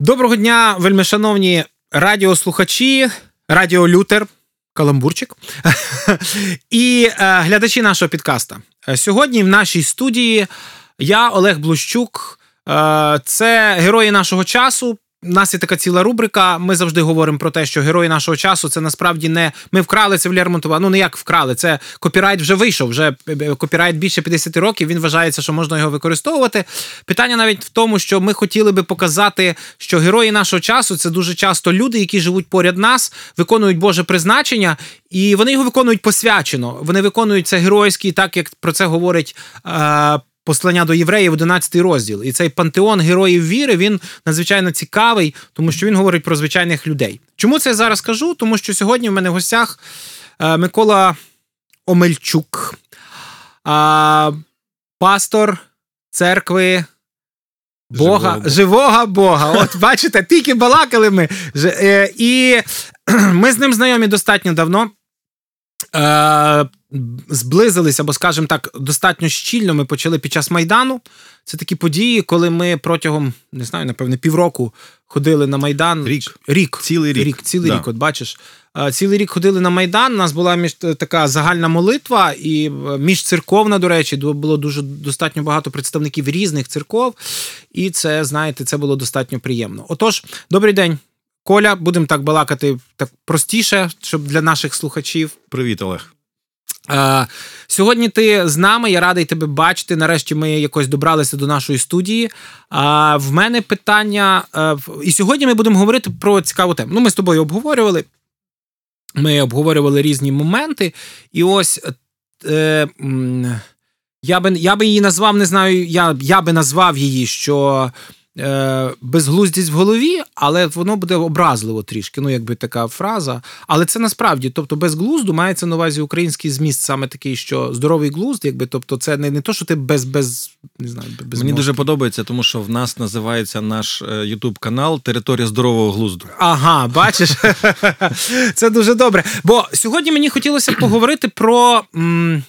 Доброго дня, вельмишановні радіослухачі, Радіо Лютер, Каламбурчик і е, глядачі нашого підкаста. Е, сьогодні в нашій студії я, Олег Блущук, е, це герої нашого часу. У нас є така ціла рубрика. Ми завжди говоримо про те, що герої нашого часу це насправді не ми вкрали це в Лермонтова. Ну не як вкрали. Це копірайт вже вийшов. Вже е, е, копірайт більше 50 років. Він вважається, що можна його використовувати. Питання навіть в тому, що ми хотіли би показати, що герої нашого часу це дуже часто люди, які живуть поряд нас, виконують Боже призначення, і вони його виконують посвячено. Вони виконують це геройський, так як про це говорить. Е- послання до євреїв, 11 розділ. І цей пантеон героїв віри він надзвичайно цікавий, тому що він говорить про звичайних людей. Чому це я зараз кажу? Тому що сьогодні в мене в гостях е, Микола Омельчук, пастор церкви. Бога, живого, живого Бога. От бачите, тільки балакали ми. Е, і ми з ним знайомі достатньо давно. Е, зблизилися, або, скажімо так, достатньо щільно ми почали під час Майдану. Це такі події, коли ми протягом, не знаю, напевне, півроку ходили на Майдан. Рік. Рік. Цілий рік. рік цілий да. рік, от бачиш. Е, цілий рік ходили на Майдан. У нас була між така загальна молитва, і е, міжцерковна, до речі, було дуже достатньо багато представників різних церков. І це, знаєте, це було достатньо приємно. Отож, добрий день. Коля, будемо так балакати так простіше, щоб для наших слухачів. Привіт, Олег. Е, Сьогодні ти з нами. Я радий тебе бачити. Нарешті ми якось добралися до нашої студії. Е, в мене питання. Е, і сьогодні ми будемо говорити про цікаву тему. Ну, ми з тобою обговорювали. Ми обговорювали різні моменти, і ось. Е, я би я би її назвав, не знаю, я я би назвав її, що безглуздість в голові, але воно буде образливо трішки. Ну, якби така фраза. Але це насправді, тобто, безглузду мається на увазі український зміст, саме такий, що здоровий глузд, якби тобто, це не не то, що ти без без не знаю, без мені мозки. дуже подобається, тому що в нас називається наш Ютуб е, канал Територія здорового глузду. Ага, бачиш, це дуже добре. Бо сьогодні мені хотілося поговорити про. М-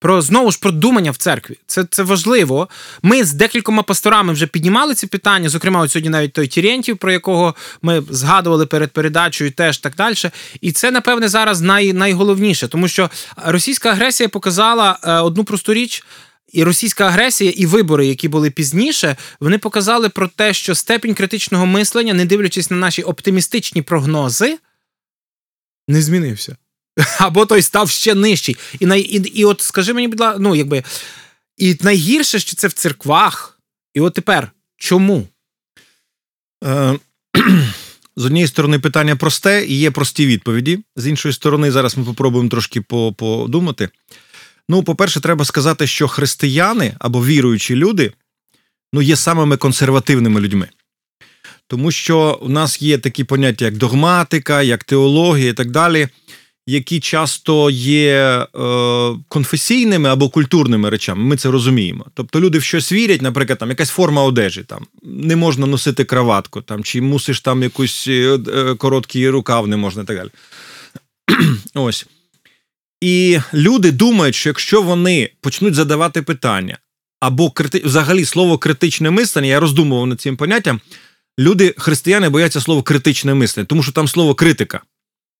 про знову ж про думання в церкві. Це це важливо. Ми з декількома пасторами вже піднімали ці питання. Зокрема, от сьогодні навіть той Тірєнтів, про якого ми згадували перед передачею, теж так далі. І це, напевне, зараз най, найголовніше, тому що російська агресія показала е, одну просту річ. І російська агресія, і вибори, які були пізніше, вони показали про те, що степінь критичного мислення, не дивлячись на наші оптимістичні прогнози, не змінився. або той став ще нижчий. І най, і, і от скажи мені, будь ласка, ну якби. І найгірше, що це в церквах. І от тепер чому? Е, з однієї сторони, питання просте і є прості відповіді. З іншої сторони, зараз ми попробуємо трошки подумати. Ну, по-перше, треба сказати, що християни або віруючі люди ну, є самими консервативними людьми. Тому що в нас є такі поняття, як догматика, як теологія і так далі які часто є е, конфесійними або культурними речами. Ми це розуміємо. Тобто люди в щось вірять, наприклад, там якась форма одежі, там не можна носити краватку, там чи мусиш там якусь е, е, короткий рукав, не можна і так далі. Ось. І люди думають, що якщо вони почнуть задавати питання, або крити... взагалі слово критичне мислення, я роздумував над цим поняттям. Люди, християни, бояться слова критичне мислення, тому що там слово критика.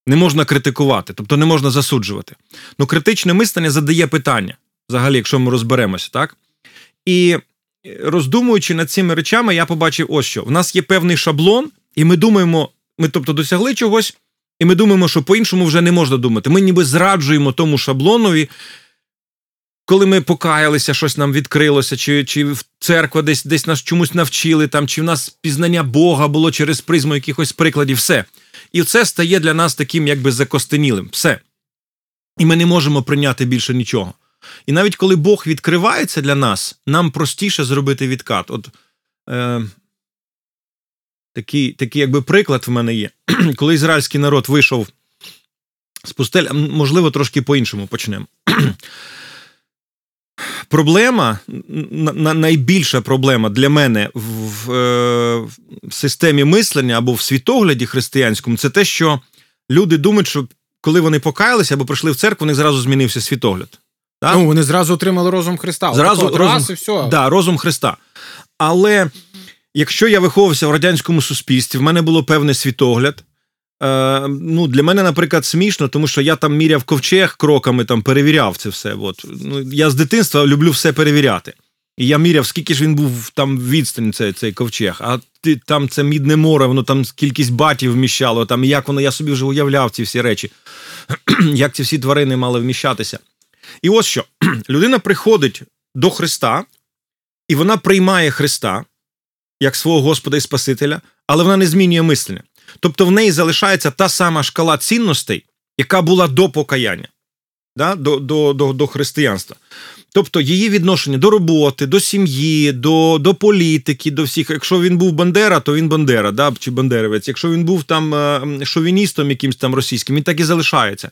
Не можна критикувати, тобто не можна засуджувати. Ну, критичне мислення задає питання, взагалі, якщо ми розберемося, так? І е, роздумуючи над цими речами, я побачив ось що. В нас є певний шаблон, і ми думаємо, ми тобто досягли чогось, і ми думаємо, що по-іншому вже не можна думати. Ми ніби зраджуємо тому шаблонові, коли ми покаялися, щось нам відкрилося, чи чи в церква десь десь нас чомусь навчили, там, чи в нас пізнання Бога було через призму якихось прикладів, все. І це стає для нас таким якби закостенілим. Все. І ми не можемо прийняти більше нічого. І навіть коли Бог відкривається для нас, нам простіше зробити відкат. От е, такий, такий якби приклад в мене є. Коли ізраїльський народ вийшов з пустель, можливо, трошки по-іншому почнемо. Проблема, найбільша проблема для мене в, е, в системі мислення або в світогляді християнському це те, що люди думають, що коли вони покаялися або прийшли в церкву, у них зразу змінився світогляд. Так? Ну, Вони зразу отримали розум Христа. Зразу розум, і все. Да, розум Христа. Але якщо я виховувався в радянському суспільстві, в мене було певний світогляд. Е, ну, Для мене, наприклад, смішно, тому що я там міряв ковчег кроками, там перевіряв це все. От. Ну, Я з дитинства люблю все перевіряти. І я міряв, скільки ж він був там відстані, цей цей ковчег. А ти там це мідне море, воно там кількість батів вміщало, там як воно, я собі вже уявляв ці всі речі, як ці всі тварини мали вміщатися. І ось що людина приходить до Христа, і вона приймає Христа як свого Господа і Спасителя, але вона не змінює мислення. Тобто в неї залишається та сама шкала цінностей, яка була до покаяння, да? до, до, до, до християнства. Тобто її відношення до роботи, до сім'ї, до до політики, до всіх. Якщо він був Бандера, то він Бандера, да, чи Бандеревець. Якщо він був там е, шовіністом, якимсь там російським, він так і залишається.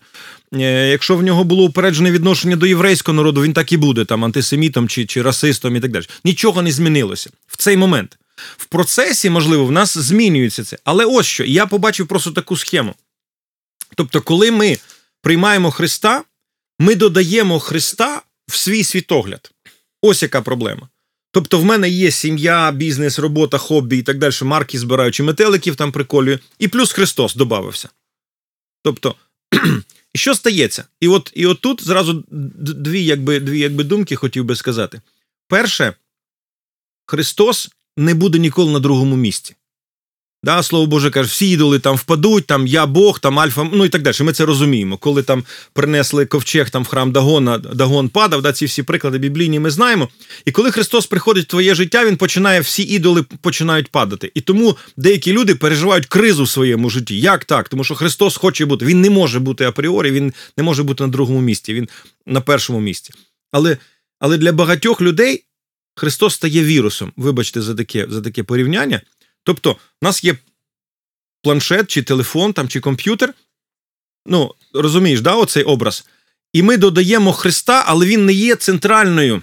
Е, якщо в нього було упереджене відношення до єврейського народу, він так і буде там антисемітом чи, чи расистом і так далі. Нічого не змінилося в цей момент. В процесі, можливо, в нас змінюється це. Але ось що, я побачив просто таку схему. Тобто, коли ми приймаємо Христа, ми додаємо Христа в свій світогляд. Ось яка проблема. Тобто, в мене є сім'я, бізнес, робота, хобі і так далі, марки збираючи метеликів там приколюю, і плюс Христос додався. Тобто, і що стається? І от і от тут зразу дві якби, дві якби думки хотів би сказати. Перше, Христос не буде ніколи на другому місці. Да, Слово Боже каже, всі ідоли там впадуть, там я Бог, там Альфа, ну і так далі. Ми це розуміємо. Коли там принесли ковчег там в храм Дагона, Дагон падав, да, ці всі приклади біблійні ми знаємо. І коли Христос приходить в твоє життя, Він починає, всі ідоли починають падати. І тому деякі люди переживають кризу в своєму житті. Як так? Тому що Христос хоче бути, Він не може бути апріорі, Він не може бути на другому місці, Він на першому місці. Але, Але для багатьох людей Христос стає вірусом. Вибачте, за таке, за таке порівняння. Тобто, в нас є планшет, чи телефон, там, чи комп'ютер. Ну, розумієш, да, оцей образ. І ми додаємо Христа, але він не є центральною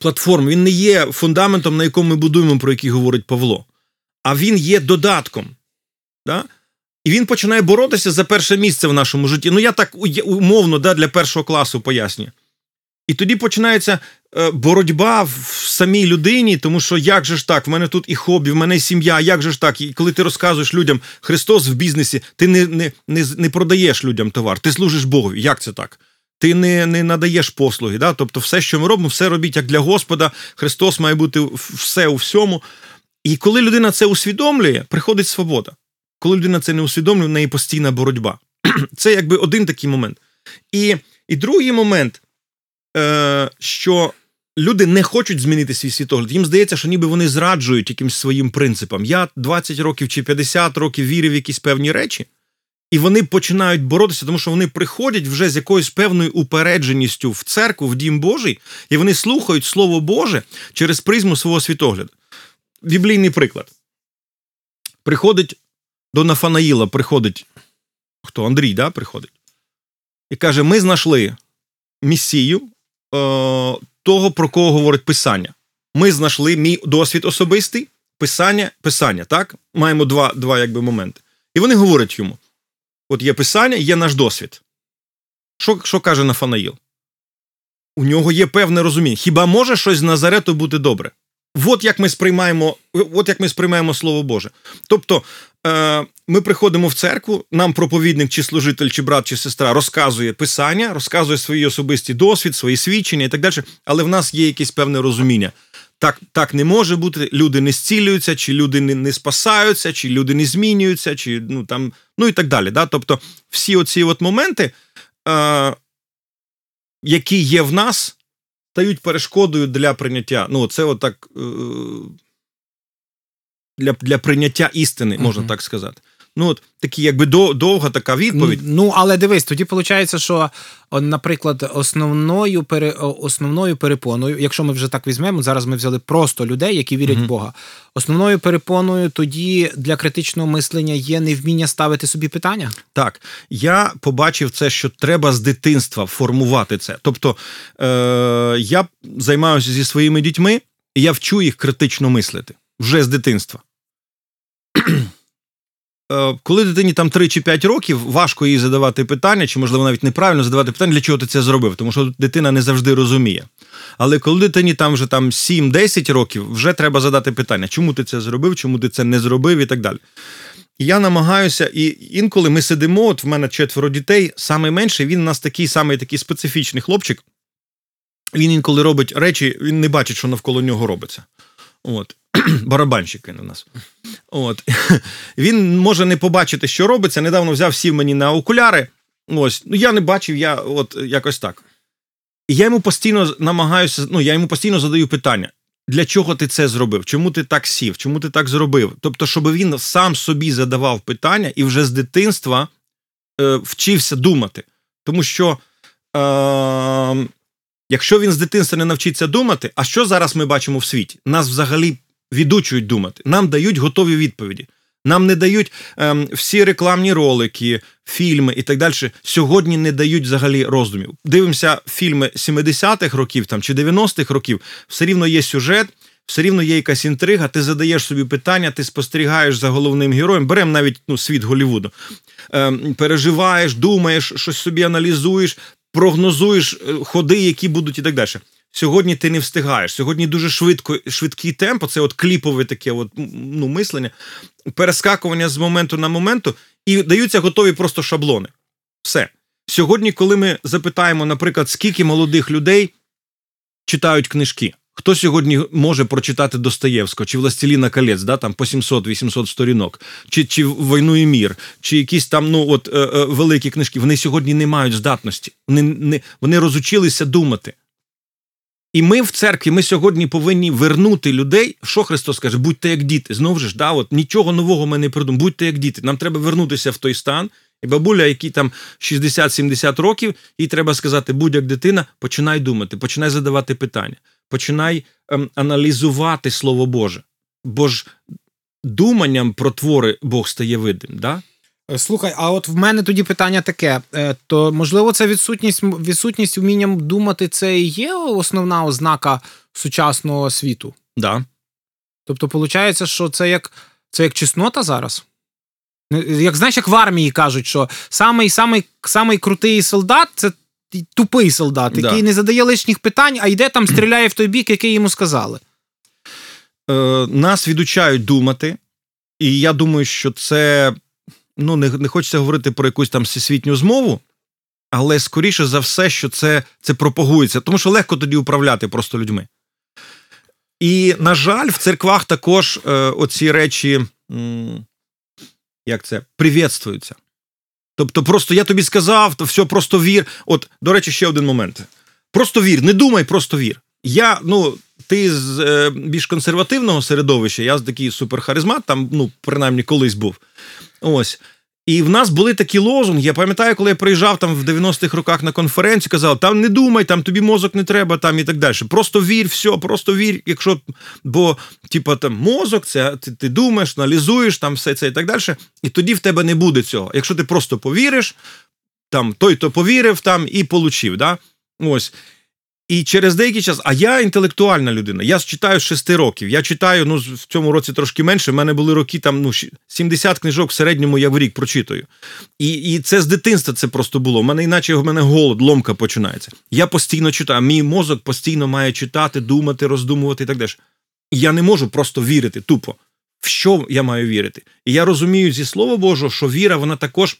платформою, він не є фундаментом, на якому ми будуємо, про який говорить Павло. А він є додатком. Да? І він починає боротися за перше місце в нашому житті. Ну, я так умовно да, для першого класу пояснюю. І тоді починається Е, боротьба в самій людині, тому що як же ж так, в мене тут і хобі, в мене і сім'я, як же ж так? І коли ти розказуєш людям Христос в бізнесі, ти не не, не, не продаєш людям товар, ти служиш Богу. Як це так? Ти не не надаєш послуги. Да? Тобто, все, що ми робимо, все робіть як для Господа. Христос має бути все у всьому. І коли людина це усвідомлює, приходить свобода. Коли людина це не усвідомлює, в неї постійна боротьба. Це якби один такий момент. І, І другий момент, е, що люди не хочуть змінити свій світогляд. Їм здається, що ніби вони зраджують якимсь своїм принципам. Я 20 років чи 50 років вірив в якісь певні речі, і вони починають боротися, тому що вони приходять вже з якоюсь певною упередженістю в церкву, в дім Божий, і вони слухають Слово Боже через призму свого світогляду. Біблійний приклад. Приходить до Нафанаїла, приходить хто? Андрій, да, приходить, і каже: Ми знайшли місію, того, про кого говорить Писання. Ми знайшли мій досвід особистий, писання, писання, так? Маємо два два якби, моменти. І вони говорять йому: от є писання, є наш досвід. Що що каже Нафанаїл? У нього є певне розуміння. Хіба може щось з Назарету бути добре? От як ми сприймаємо от як ми сприймаємо Слово Боже. Тобто е, ми приходимо в церкву, нам проповідник, чи служитель, чи брат, чи сестра розказує писання, розказує свої особисті досвід, свої свідчення і так далі. Але в нас є якесь певне розуміння. Так так не може бути. Люди не зцілюються, чи люди не не спасаються, чи люди не змінюються, чи ну там, ну і так далі. Да? Тобто, всі оці от моменти, е, які є в нас, стають перешкодою для прийняття. Ну, це отак. Е, для для прийняття істини, можна uh-huh. так сказати. Ну, от такі, якби довга така відповідь. Ну, але дивись, тоді виходить, що, наприклад, основною пере, основною перепоною, якщо ми вже так візьмемо, зараз ми взяли просто людей, які вірять угу. в Бога. Основною перепоною тоді для критичного мислення є невміння ставити собі питання. Так, я побачив це, що треба з дитинства формувати це. Тобто е- я займаюся зі своїми дітьми, і я вчу їх критично мислити вже з дитинства. Е, коли дитині там 3 чи 5 років, важко їй задавати питання, чи, можливо, навіть неправильно задавати питання, для чого ти це зробив, тому що дитина не завжди розуміє. Але коли дитині там вже там 7-10 років, вже треба задати питання, чому ти це зробив, чому ти це не зробив і так далі. Я намагаюся, і інколи ми сидимо, от в мене четверо дітей, саме менший, він у нас такий самий такий специфічний хлопчик. Він інколи робить речі, він не бачить, що навколо нього робиться. От. Барабанщик у нас. От. Він може не побачити, що робиться. Недавно взяв сів мені на окуляри. Ось, ну я не бачив, я от якось так. І я йому постійно намагаюся, ну я йому постійно задаю питання: для чого ти це зробив? Чому ти так сів? Чому ти так зробив? Тобто, щоб він сам собі задавав питання і вже з дитинства е, вчився думати. Тому що. Е, Якщо він з дитинства не навчиться думати, а що зараз ми бачимо в світі? Нас взагалі відучують думати, нам дають готові відповіді. Нам не дають ем, всі рекламні ролики, фільми і так далі. Сьогодні не дають взагалі роздумів. Дивимося фільми 70-х років там чи 90-х років, все рівно є сюжет, все рівно є якась інтрига. Ти задаєш собі питання, ти спостерігаєш за головним героєм. Беремо навіть ну, світ Голівуду. Ем, переживаєш, думаєш, щось собі аналізуєш, прогнозуєш е, ходи, які будуть, і так далі. Сьогодні ти не встигаєш. Сьогодні дуже швидко, швидкий темп, це от кліпове таке от, ну, мислення, перескакування з моменту на моменту, і даються готові просто шаблони. Все. Сьогодні, коли ми запитаємо, наприклад, скільки молодих людей читають книжки, хто сьогодні може прочитати Достоєвського, чи Властеліна Колець, да, там по 700-800 сторінок, чи чи Війну і мір, чи якісь там ну, от, е, е, великі книжки, вони сьогодні не мають здатності. Вони, не, Вони розучилися думати. І ми в церкві ми сьогодні повинні вернути людей. Що Христос каже? Будьте як діти. Знову ж да, от нічого нового ми не придумаємо. Будьте як діти. Нам треба вернутися в той стан. І бабуля, який там 60-70 років, їй треба сказати, будь як дитина, починай думати, починай задавати питання, починай ем, аналізувати Слово Боже. Бо ж думанням про твори Бог стає видим. Да? Е, слухай, а от в мене тоді питання таке: е, то можливо, це відсутність відсутність вмінням думати, це і є основна ознака сучасного світу? Да. Тобто, виходить, що це як це як чеснота зараз? Як знаєш, як в армії кажуть, що самий самий, самий крутий солдат це тупий солдат, який да. не задає лишніх питань, а йде там, стріляє в той бік, який йому сказали. Е, Нас відучають думати, і я думаю, що це ну не не хочеться говорити про якусь там всесвітню змову, але скоріше за все, що це це пропагується, тому що легко тоді управляти просто людьми. І, на жаль, в церквах також е, оці речі, м, як це, привітствуються. Тобто, просто я тобі сказав, то все, просто вір. От, до речі, ще один момент. Просто вір, не думай, просто вір. Я, ну, ти з е, більш консервативного середовища, я з такий суперхаризмат, там, ну, принаймні, колись був. Ось. І в нас були такі лозунги. Я пам'ятаю, коли я приїжджав там в 90-х роках на конференцію, казав, там не думай, там тобі мозок не треба, там і так далі. Просто вір, все, просто вір, якщо бо, типу, там мозок, це ти, ти думаєш, аналізуєш, там все це і так далі. І тоді в тебе не буде цього. Якщо ти просто повіриш, там той, то повірив там і получив. Да? Ось. І через деякий час, а я інтелектуальна людина. Я читаю з 6 років. Я читаю ну, в цьому році трошки менше. в мене були роки там ну, 70 книжок в середньому я в рік прочитую. І і це з дитинства це просто було. У мене іначе в мене голод, ломка починається. Я постійно читаю. Мій мозок постійно має читати, думати, роздумувати і так далі. І я не можу просто вірити тупо. В що я маю вірити? І я розумію зі слова Божого, що віра, вона також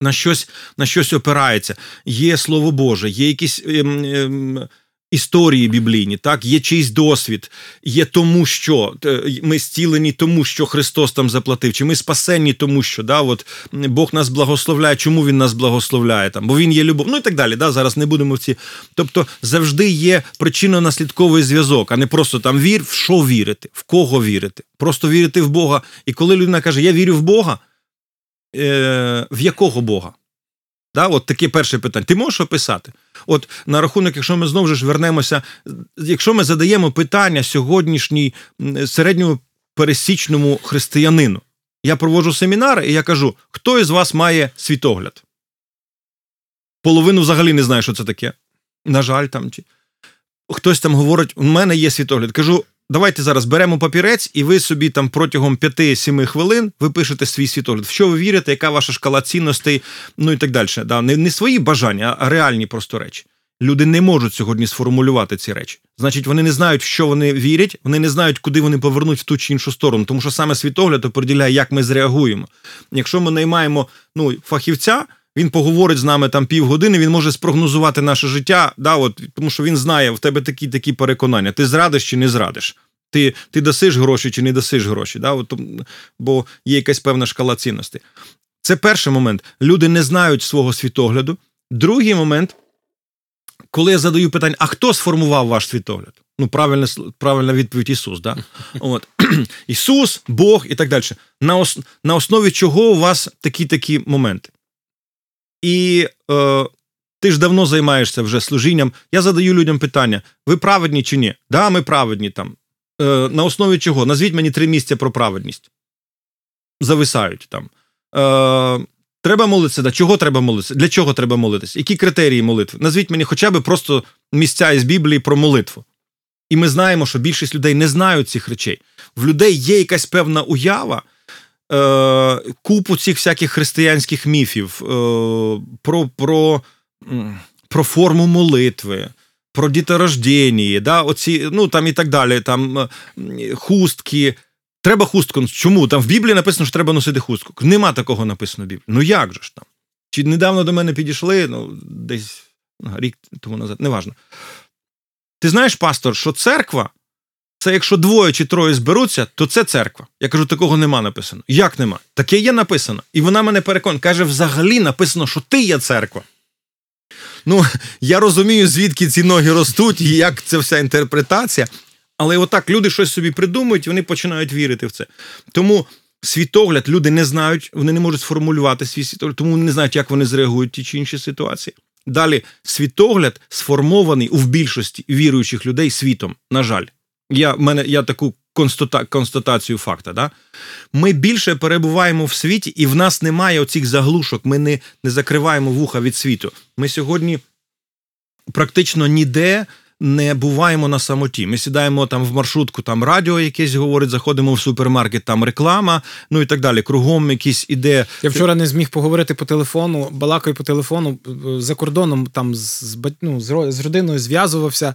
на щось на щось опирається. Є слово Боже, є якісь ем, ем, історії біблійні, так, є чийсь досвід, є тому, що ми зцілені тому, що Христос там заплатив, чи ми спасенні тому, що да, от, Бог нас благословляє, чому Він нас благословляє, там, бо Він є любов, ну і так далі. Да, Зараз не будемо в ці. Тобто завжди є причинно-наслідковий зв'язок, а не просто там вір, в що вірити, в кого вірити. Просто вірити в Бога. І коли людина каже, я вірю в Бога е, в якого Бога? Да, От таке перше питання. Ти можеш описати? От на рахунок, якщо ми знову ж вернемося, якщо ми задаємо питання сьогоднішній середньому пересічному християнину, я проводжу семінари і я кажу, хто із вас має світогляд? Половину взагалі не знає, що це таке. На жаль, там чи хтось там говорить, у мене є світогляд. Кажу, давайте зараз беремо папірець, і ви собі там протягом 5-7 хвилин ви пишете свій світогляд. В що ви вірите, яка ваша шкала цінностей, ну і так далі. Да, Не не свої бажання, а реальні просто речі. Люди не можуть сьогодні сформулювати ці речі. Значить, вони не знають, в що вони вірять, вони не знають, куди вони повернуть в ту чи іншу сторону, тому що саме світогляд определяє, як ми зреагуємо. Якщо ми наймаємо ну, фахівця, він поговорить з нами там півгодини, він може спрогнозувати наше життя, да, от, тому що він знає, в тебе такі такі переконання. Ти зрадиш чи не зрадиш. Ти ти дасиш гроші чи не дасиш гроші, да, от, бо є якась певна шкала цінностей. Це перший момент. Люди не знають свого світогляду. Другий момент коли я задаю питання, а хто сформував ваш світогляд? Ну, правильна правильна відповідь Ісус. Да? От. Ісус, Бог і так далі. На ос, на основі чого у вас такі такі моменти? І е, ти ж давно займаєшся вже служінням. Я задаю людям питання: ви праведні чи ні? Да, ми праведні там. Е, На основі чого? Назвіть мені три місця про праведність. Зависають там. Е, Треба молитися. Да. Чого треба молитися? Для чого треба молитися? Які критерії молитви? Назвіть мені хоча б просто місця із Біблії про молитву. І ми знаємо, що більшість людей не знають цих речей. В людей є якась певна уява, е, купу цих всяких християнських міфів е, про про, про форму молитви, про діторождення, да, оці, ну там і так далі, там хустки. Треба хустку. Чому? Там в Біблії написано, що треба носити хустку. Нема такого написано в Біблії. Ну як же ж там? Чи недавно до мене підійшли, ну, десь рік тому назад, неважно. Ти знаєш, пастор, що церква це якщо двоє чи троє зберуться, то це церква. Я кажу, такого нема написано. Як нема? Таке є написано. І вона мене переконує. Каже, взагалі написано, що ти є церква. Ну, я розумію, звідки ці ноги ростуть, і як це вся інтерпретація. Але отак люди щось собі придумують, і вони починають вірити в це. Тому світогляд люди не знають, вони не можуть сформулювати свій світогляд, тому не знають, як вони зреагують ті чи інші ситуації. Далі світогляд сформований у більшості віруючих людей світом. На жаль, я мене я таку констата, констатацію факта. Да? Ми більше перебуваємо в світі, і в нас немає оцих заглушок. Ми не, не закриваємо вуха від світу. Ми сьогодні практично ніде не буваємо на самоті. Ми сідаємо там в маршрутку, там радіо якесь говорить, заходимо в супермаркет, там реклама, ну і так далі. Кругом якісь іде. Я вчора не зміг поговорити по телефону, балакаю по телефону за кордоном, там з ну, з родиною зв'язувався,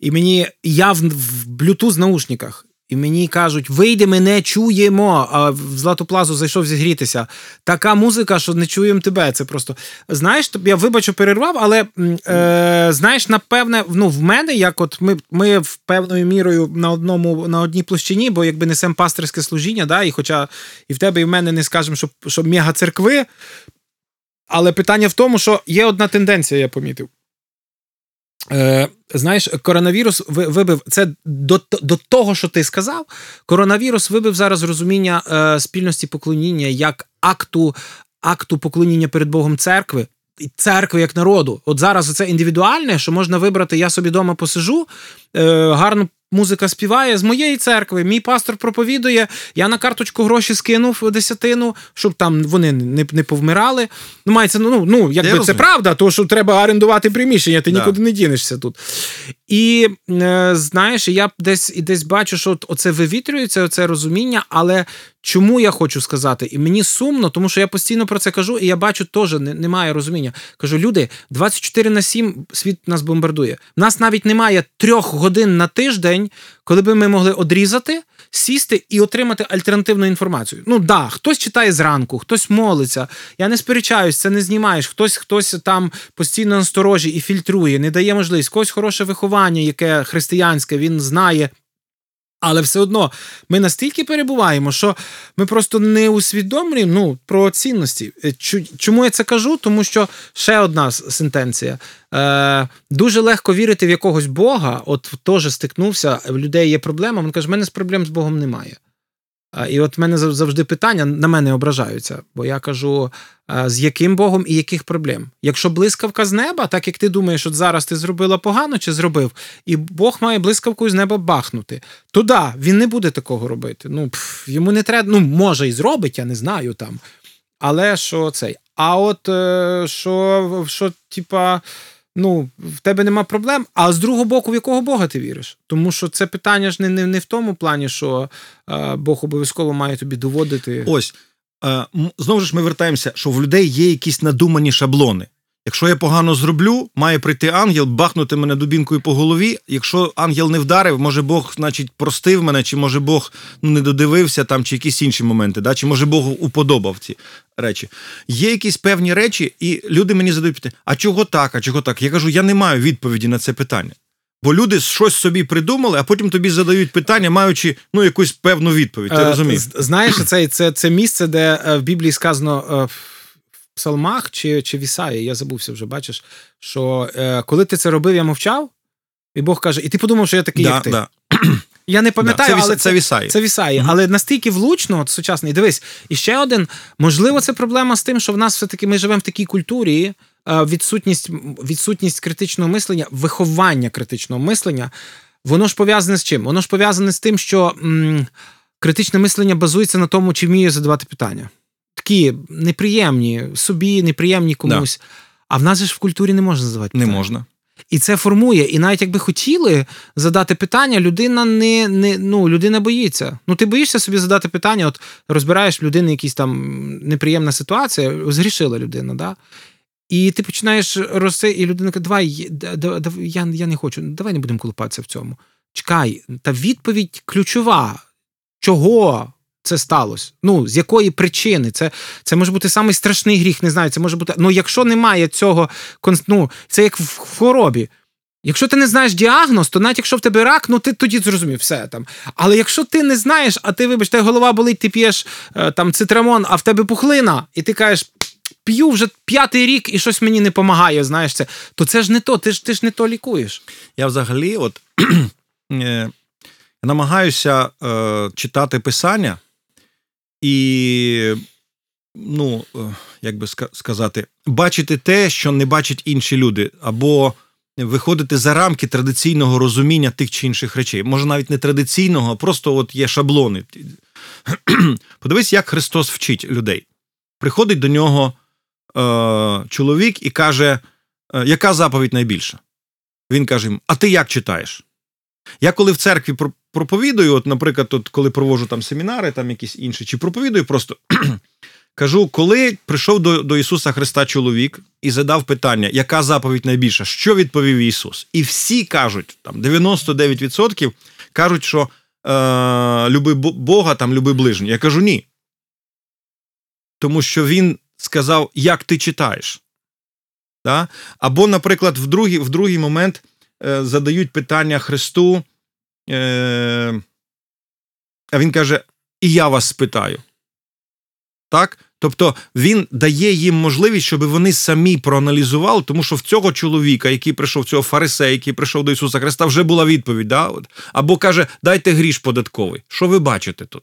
і мені я в, блютуз наушниках. І мені кажуть, вийди, ми не чуємо. А в Злату Плазу зайшов зігрітися. Така музика, що не чуємо тебе. Це просто знаєш, я вибачу, перервав, але е, знаєш, напевне, ну в мене, як от ми ми в певною мірою на одному на одній площині, бо якби несемо пастирське служіння, да, і хоча і в тебе, і в мене не скажемо, що, що мега церкви. Але питання в тому, що є одна тенденція, я помітив. Е, Знаєш, коронавірус вибив це до до того, що ти сказав. Коронавірус вибив зараз розуміння е, спільності поклоніння як акту акту поклоніння перед Богом церкви. Церкви як народу. От зараз це індивідуальне, що можна вибрати, я собі вдома посижу, е, гарно Музика співає з моєї церкви. Мій пастор проповідує. Я на карточку гроші скинув десятину, щоб там вони не не повмирали. Ну, мається, ну, ну якби це правда, то що треба орендувати приміщення, ти да. нікуди не дінешся тут. І е, знаєш, я десь і десь бачу, що оце вивітрюється, оце розуміння, але чому я хочу сказати? І мені сумно, тому що я постійно про це кажу, і я бачу, теж немає розуміння. Кажу, люди, 24 на 7 світ нас бомбардує. У нас навіть немає трьох годин на тиждень, коли би ми могли одрізати. Сісти і отримати альтернативну інформацію. Ну да, хтось читає зранку, хтось молиться. Я не сперечаюсь, це не знімаєш. Хтось хтось там постійно насторожі і фільтрує, не дає можливість. Когось хороше виховання, яке християнське, він знає, але все одно ми настільки перебуваємо, що ми просто не усвідомлюємо ну, про цінності. Е, чому я це кажу? Тому що ще одна сентенція. Е, Дуже легко вірити в якогось Бога. От теж стикнувся, в людей є проблема. Він каже, в мене з проблем з Богом немає. І от в мене завжди питання на мене ображаються, бо я кажу, з яким Богом і яких проблем. Якщо блискавка з неба, так як ти думаєш, от зараз ти зробила погано чи зробив, і Бог має блискавку з неба бахнути, то да, він не буде такого робити. Ну, пф, Йому не треба, ну, може і зробить, я не знаю там. Але що цей? А от е, що, що типа. Ну, в тебе нема проблем. А з другого боку, в якого Бога ти віриш? Тому що це питання ж не не, не в тому плані, що е, Бог обов'язково має тобі доводити. Ось е, знову ж ми вертаємося, що в людей є якісь надумані шаблони. Якщо я погано зроблю, має прийти ангел, бахнути мене дубінкою по голові. Якщо ангел не вдарив, може Бог, значить, простив мене, чи може Бог ну, не додивився там, чи якісь інші моменти, да? чи може Бог уподобав ці речі. Є якісь певні речі, і люди мені задають питання, а чого так, а чого так? Я кажу, я не маю відповіді на це питання. Бо люди щось собі придумали, а потім тобі задають питання, маючи ну, якусь певну відповідь. Ти е, розумієш? Знаєш, це це, це місце, де е, в Біблії сказано е, псалмах чи чи в Ісаї, я забувся вже, бачиш, що е, коли ти це робив, я мовчав, і Бог каже, і ти подумав, що я такий, да, як ти. Да. Я не пам'ятаю, да, це, але це, це Вісаї. Це Вісаї. Mm-hmm. Але настільки влучно, от сучасний, дивись, і ще один, можливо, це проблема з тим, що в нас все-таки ми живемо в такій культурі, е, відсутність відсутність критичного мислення, виховання критичного мислення, воно ж пов'язане з чим? Воно ж пов'язане з тим, що м, критичне мислення базується на тому, чи вміє задавати питання такі неприємні собі, неприємні комусь. Да. А в нас же ж в культурі не можна задавати питання. Не можна. І це формує. І навіть якби хотіли задати питання, людина не не ну, людина боїться. Ну, ти боїшся собі задати питання, от розбираєш людини якісь там неприємна ситуація, згрішила людина, да? І ти починаєш рости, і людина каже, давай, давай я я не хочу, давай не будемо колупатися в цьому. Чекай, та відповідь ключова. Чого? Це сталося? Ну, з якої причини? Це це може бути самий страшний гріх, не знаю. Це може бути. Ну, якщо немає цього, ну, це як в хворобі. Якщо ти не знаєш діагноз, то навіть якщо в тебе рак, ну ти тоді зрозумів все там. Але якщо ти не знаєш, а ти, вибачте, голова болить, ти п'єш е, там цитрамон, а в тебе пухлина, і ти кажеш, п'ю вже п'ятий рік і щось мені не допомагає, знаєш це, то це ж не то, ти ж ти ж не то лікуєш. Я взагалі от е, намагаюся е, читати писання і, ну, е, як би сказати, бачити те, що не бачать інші люди, або виходити за рамки традиційного розуміння тих чи інших речей. Може, навіть не традиційного, а просто от є шаблони. Подивись, як Христос вчить людей. Приходить до нього е, чоловік і каже, е, яка заповідь найбільша? Він каже: йому, А ти як читаєш? Я коли в церкві проповідую, от, наприклад, от, коли проводжу там семінари, там якісь інші, чи проповідую, просто кажу, коли прийшов до до Ісуса Христа чоловік і задав питання, яка заповідь найбільша, що відповів Ісус? І всі кажуть, там 99% кажуть, що е, люби Бога, там люби ближнього. Я кажу ні. Тому що Він сказав, як ти читаєш. Да? Або, наприклад, в другий, в другий момент. Е, задають питання Христу, е, а він каже: І я вас спитаю. Так? Тобто він дає їм можливість, щоб вони самі проаналізували, тому що в цього чоловіка, який прийшов, цього фарисея, який прийшов до Ісуса Христа, вже була відповідь. Да? Або каже, дайте гріш податковий. Що ви бачите тут?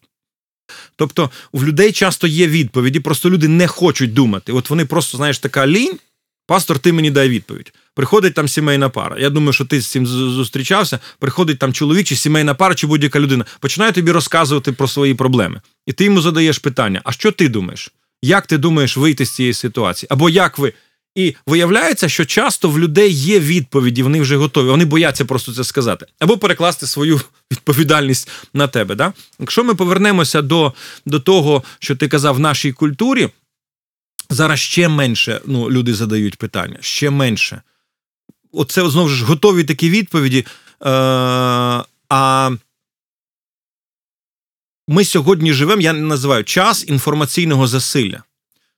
Тобто в людей часто є відповіді, просто люди не хочуть думати. От вони просто, знаєш, така лінь, пастор, ти мені дай відповідь. Приходить там сімейна пара. Я думаю, що ти з цим зустрічався. Приходить там чоловік, чи сімейна пара, чи будь-яка людина. Починає тобі розказувати про свої проблеми. І ти йому задаєш питання: а що ти думаєш? Як ти думаєш вийти з цієї ситуації? Або як ви. І виявляється, що часто в людей є відповіді, вони вже готові, вони бояться просто це сказати, або перекласти свою відповідальність на тебе. Да? Якщо ми повернемося до до того, що ти казав в нашій культурі, зараз ще менше ну, люди задають питання, ще менше оце знову ж готові такі відповіді. Е, А ми сьогодні живемо, я називаю час інформаційного засилля.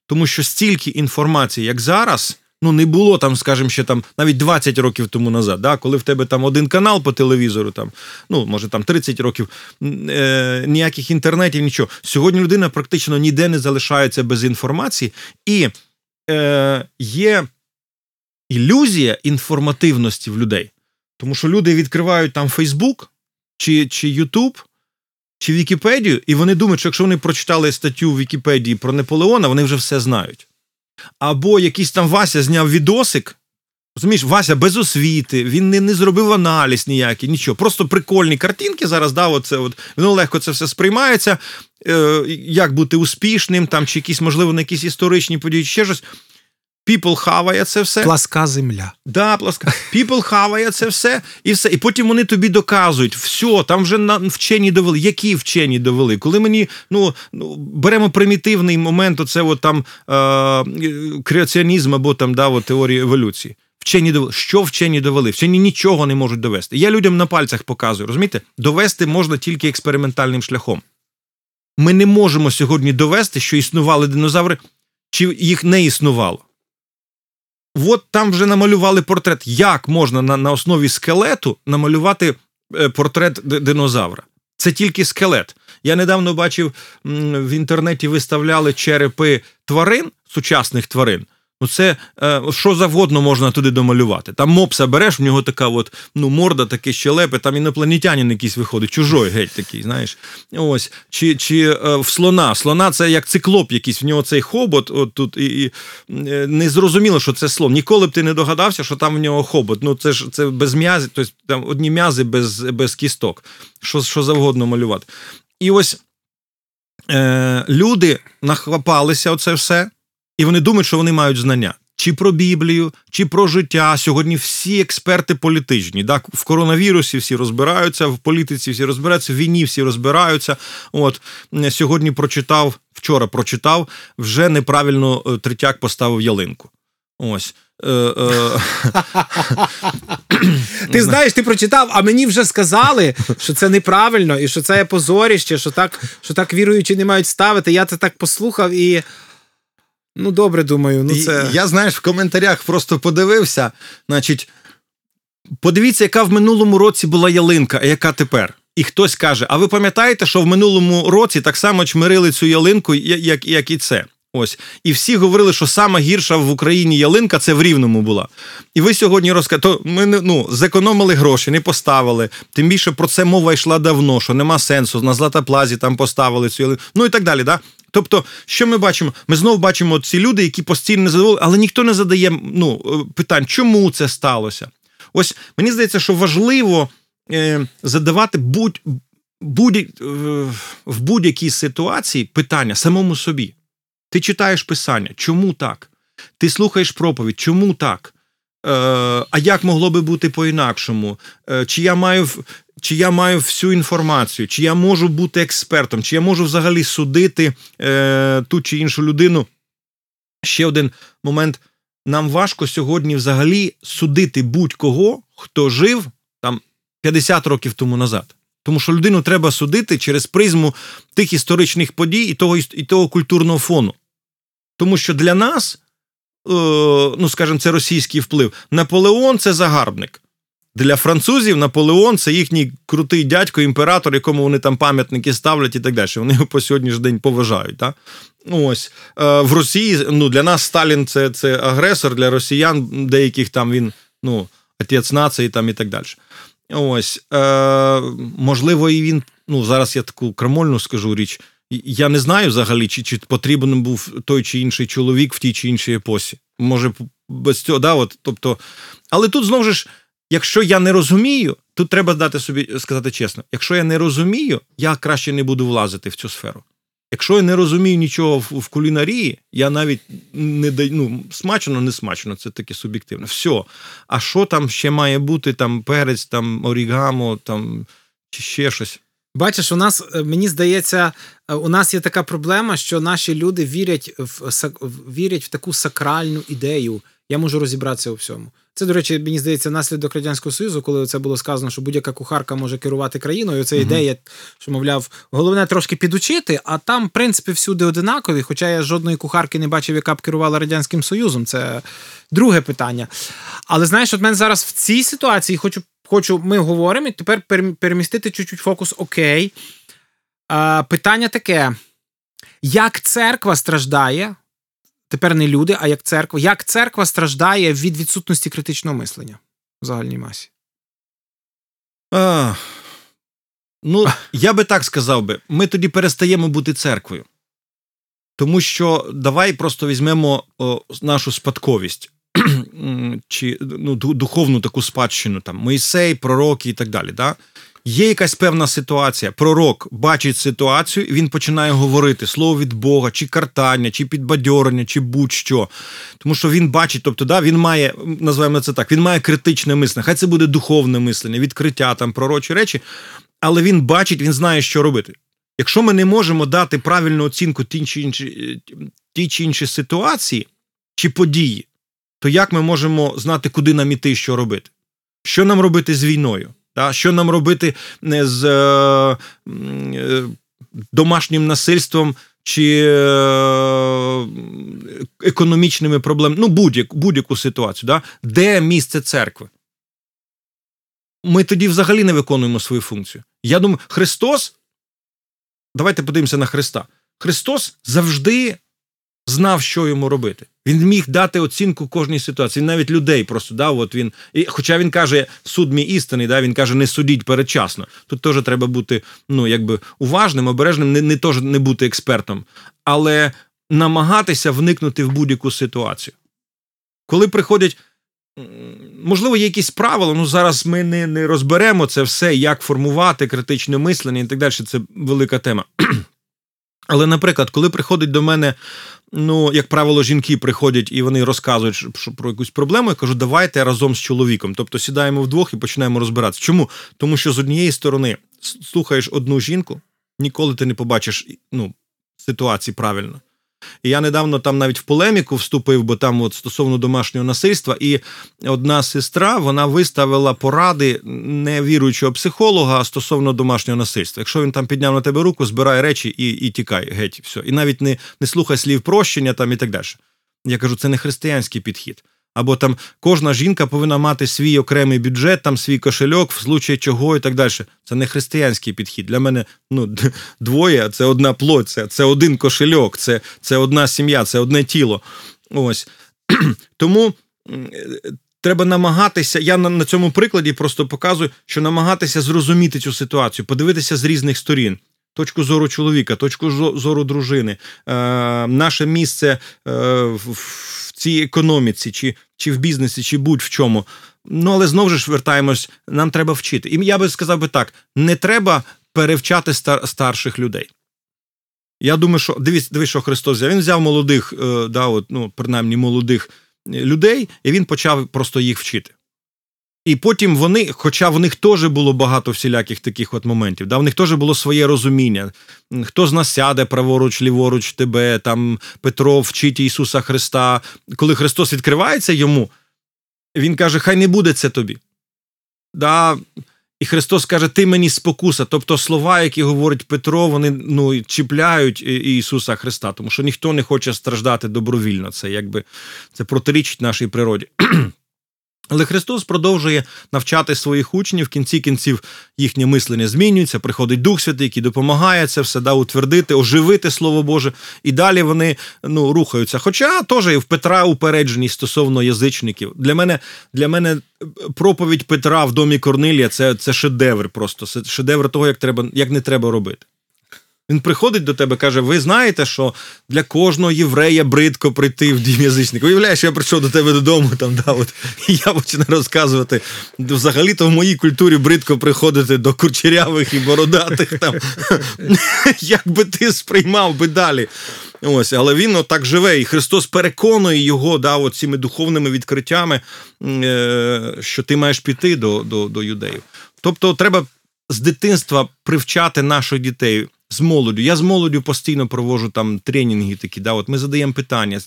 Тому що стільки інформації, як зараз, ну не було там, скажімо, ще там навіть 20 років тому назад, да, коли в тебе там один канал по телевізору, там, ну може там 30 років, е, ніяких інтернетів, нічого. Сьогодні людина практично ніде не залишається без інформації, і е, є ілюзія інформативності в людей. Тому що люди відкривають там Фейсбук чи чи Ютуб, чи Вікіпедію, і вони думають, що якщо вони прочитали статтю в Вікіпедії про Наполеона, вони вже все знають. Або якийсь там Вася зняв відосик. Розумієш, Вася без освіти, він не не зробив аналіз ніякий, нічого. Просто прикольні картинки зараз, да, оце от, воно легко це все сприймається. Е, Як бути успішним, там, чи якісь, можливо, на якісь історичні події, чи ще щось. People хаває це все. Пласка земля. Да, пласка. People хаває це все і все. І потім вони тобі доказують, все, там вже на вчені довели. Які вчені довели? Коли мені ну, ну беремо примітивний момент, оце от там е, креаціонізм або там да, от, теорії еволюції. Вчені довели. Що вчені довели? Вчені нічого не можуть довести. Я людям на пальцях показую, розумієте? Довести можна тільки експериментальним шляхом. Ми не можемо сьогодні довести, що існували динозаври, чи їх не існувало. От там вже намалювали портрет. Як можна на на основі скелету намалювати е, портрет динозавра? Це тільки скелет. Я недавно бачив в інтернеті виставляли черепи тварин, сучасних тварин. Ну, це е, що завгодно можна туди домалювати. Там мопса береш, в нього така от, ну, морда, таке щелепи, там інопланетянин якийсь виходить, чужой геть такий, знаєш. Ось. Чи чи е, в слона. Слона це як циклоп якийсь, в нього цей хобот. от тут, і, і е, Не зрозуміло, що це слон. Ніколи б ти не догадався, що там в нього хобот. Ну, це ж це без м'язів, тобто там одні м'язи без без кісток. Що що завгодно малювати. І ось е, люди нахлопалися оце все. І вони думають, що вони мають знання. Чи про Біблію, чи про життя. Сьогодні всі експерти політичні. Так, в коронавірусі всі розбираються, в політиці всі розбираються, в війні всі розбираються. От сьогодні прочитав, вчора прочитав, вже неправильно е, третяк поставив ялинку. Ось. Е, е. Ти знаєш, ти прочитав, а мені вже сказали, що це неправильно, і що це позоріще, що так що так віруючі не мають ставити. Я це так послухав і. Ну, добре, думаю. ну це... Я, знаєш, в коментарях просто подивився. Значить, подивіться, яка в минулому році була ялинка, а яка тепер. І хтось каже: А ви пам'ятаєте, що в минулому році так само чмирили цю ялинку, як як і це? Ось. І всі говорили, що сама гірша в Україні ялинка це в Рівному була. І ви сьогодні розказуєте, ми ну, зекономили гроші, не поставили. Тим більше про це мова йшла давно, що нема сенсу. На Златоплазі там поставили цю ялинку. Ну і так далі. Да? Тобто, що ми бачимо? Ми знову бачимо ці люди, які постійно задоволені, але ніхто не задає ну, е, питань, чому це сталося. Ось мені здається, що важливо е, задавати будь, будь, е, в будь-якій ситуації питання самому собі. Ти читаєш писання, чому так? Ти слухаєш проповідь, чому так? Е, А як могло би бути по-інакшому? Е, Чи я маю чи я маю всю інформацію, чи я можу бути експертом, чи я можу взагалі судити е, ту чи іншу людину? Ще один момент. Нам важко сьогодні взагалі судити будь-кого, хто жив там 50 років тому назад. Тому що людину треба судити через призму тих історичних подій і того і того культурного фону. Тому що для нас, е, ну скажімо, це російський вплив. Наполеон це загарбник. Для французів Наполеон це їхній крутий дядько, імператор, якому вони там пам'ятники ставлять і так далі. Вони його по сьогоднішній день поважають. Так? Ось е, в Росії ну для нас Сталін це це агресор, для росіян деяких там він ну, отець нації там і так далі. Ось е, можливо, і він. Ну зараз я таку крамольну скажу річ. Я не знаю взагалі, чи чи потрібен був той чи інший чоловік в тій чи іншій епосі. Може, без цього, да, от, тобто, але тут знову ж, якщо я не розумію, тут треба дати собі сказати чесно: якщо я не розумію, я краще не буду влазити в цю сферу. Якщо я не розумію нічого в, кулінарії, я навіть не даю ну, смачно, не смачно, це таке суб'єктивне. Все. А що там ще має бути? Там перець, там орігамо, там чи ще щось. Бачиш, у нас е, мені здається, е, у нас є така проблема, що наші люди вірять в вірять в таку сакральну ідею. Я можу розібратися у всьому. Це, до речі, мені здається, наслідок радянського союзу, коли це було сказано, що будь-яка кухарка може керувати країною. Це ідея, що мовляв, головне трошки підучити, а там, в принципі, всюди одинакові. Хоча я жодної кухарки не бачив, яка б керувала радянським союзом. Це друге питання. Але знаєш, от мене зараз в цій ситуації хочу хочу, ми говоримо, і тепер перемістити чуть-чуть фокус окей. Питання таке: як церква страждає? Тепер не люди, а як церква. Як церква страждає від відсутності критичного мислення в загальній масі? А, Ну, я би так сказав би: ми тоді перестаємо бути церквою. Тому що давай просто візьмемо о, нашу спадковість чи ну, духовну таку спадщину, там Моїсей, пророки і так далі. Да? Є якась певна ситуація. Пророк бачить ситуацію, і він починає говорити слово від Бога, чи картання, чи підбадьорення, чи будь-що. Тому що він бачить, тобто, да, він має, називаємо це так, він має критичне мислення. Хай це буде духовне мислення, відкриття, там, пророчі речі, але він бачить, він знає, що робити. Якщо ми не можемо дати правильну оцінку тій чи іншій, тій чи іншій ситуації чи події, то як ми можемо знати, куди нам іти, що робити? Що нам робити з війною? Та? Що нам робити з е, е, домашнім насильством чи е, економічними проблемами? Ну, будь-яку будь-яку ситуацію. Да? Де місце церкви? Ми тоді взагалі не виконуємо свою функцію. Я думаю, Христос. Давайте подивимося на Христа. Христос завжди знав, що йому робити. Він міг дати оцінку кожній ситуації. Він навіть людей просто дав. От він, і, Хоча він каже, суд мій істинний, да, він каже, не судіть передчасно. Тут теж треба бути ну, якби уважним, обережним, не не, теж не бути експертом, але намагатися вникнути в будь-яку ситуацію. Коли приходять. Можливо, є якісь правила, ну зараз ми не не розберемо це все, як формувати критичне мислення і так далі. Це велика тема. Але, наприклад, коли приходить до мене ну, як правило, жінки приходять і вони розказують про якусь проблему. Я кажу, давайте разом з чоловіком. Тобто сідаємо вдвох і починаємо розбиратися. Чому? Тому що з однієї сторони слухаєш одну жінку, ніколи ти не побачиш ну, ситуації правильно. І я недавно там навіть в полеміку вступив, бо там от стосовно домашнього насильства, і одна сестра вона виставила поради невіруючого психолога стосовно домашнього насильства. Якщо він там підняв на тебе руку, збирай речі і і тікай геть. все. І навіть не, не слухай слів прощення там і так далі. Я кажу, це не християнський підхід. Або там кожна жінка повинна мати свій окремий бюджет, там свій кошельок, в случаї чого і так далі. Це не християнський підхід. Для мене ну, двоє це одна плоть, це це один кошельок, це це одна сім'я, це одне тіло. Ось. Тому треба намагатися. Я на, на цьому прикладі просто показую, що намагатися зрозуміти цю ситуацію, подивитися з різних сторін. Точку зору чоловіка, точку зору дружини, е, наше місце е, в цій економіці, чи чи в бізнесі, чи будь-в чому. Ну але знову ж вертаємось, нам треба вчити. І я би сказав би так: не треба перевчати стар, старших людей. Я думаю, що дивись, дивись, що Христос взяв. Він взяв молодих, е, да, от, ну, принаймні молодих людей, і він почав просто їх вчити. І потім вони, хоча в них теж було багато всіляких таких от моментів, да, в них теж було своє розуміння. Хто з нас сяде праворуч, ліворуч тебе, там Петро вчить Ісуса Христа. Коли Христос відкривається йому, Він каже, хай не буде це тобі. Да, І Христос каже, ти мені спокуса. Тобто слова, які говорить Петро, вони ну, чіпляють Ісуса Христа, тому що ніхто не хоче страждати добровільно. Це якби це протирічить нашій природі. Але Христос продовжує навчати своїх учнів, в кінці кінців їхнє мислення змінюється, приходить Дух Святий, який допомагає це все да, утвердити, оживити Слово Боже, і далі вони ну, рухаються. Хоча теж і в Петра упередженість стосовно язичників. Для мене для мене е, проповідь Петра в домі Корнилія це це шедевр, просто це шедевр того, як треба, як не треба робити. Він приходить до тебе каже: Ви знаєте, що для кожного єврея бридко прийти в дім язичника. Уявляєш, я прийшов до тебе додому, там, да, от, і я починаю розказувати. Взагалі-то в моїй культурі бридко приходити до курчерявих і бородатих. там. Як би ти сприймав би далі? Ось, Але він отак живе, і Христос переконує його да, цими духовними відкриттями, е, що ти маєш піти до, до, до юдеїв. Тобто, треба з дитинства привчати наших дітей з молоддю. Я з молоддю постійно провожу там тренінги такі. Да, от Ми задаємо питання,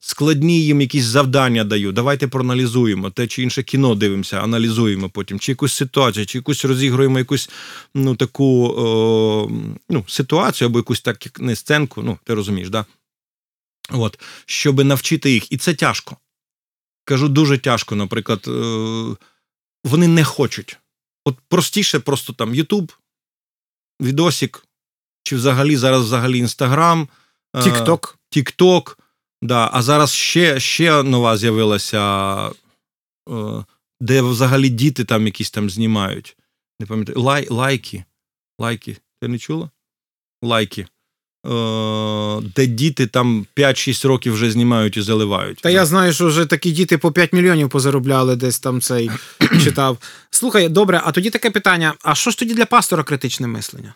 складні їм якісь завдання даю. Давайте проаналізуємо те чи інше кіно дивимося, аналізуємо потім, чи якусь ситуацію, чи якусь розігруємо якусь ну, таку о, ну, ситуацію або якусь так не сценку, ну, ти розумієш, да? От, щоб навчити їх. І це тяжко. Кажу, дуже тяжко, наприклад, е, вони не хочуть. От простіше, просто там Ютуб, відосік, чи взагалі зараз взагалі Інстаграм, Тікток. Тікток. Да. А зараз ще ще нова з'явилася, е, де взагалі діти там якісь там знімають. Не пам'ятаю, Лай, лайки. Лайки. Ти не чула? Лайки. де діти там 5-6 років вже знімають і заливають. Та я знаю, що вже такі діти по 5 мільйонів позаробляли, десь там цей читав. Слухай, добре, а тоді таке питання: а що ж тоді для пастора критичне мислення?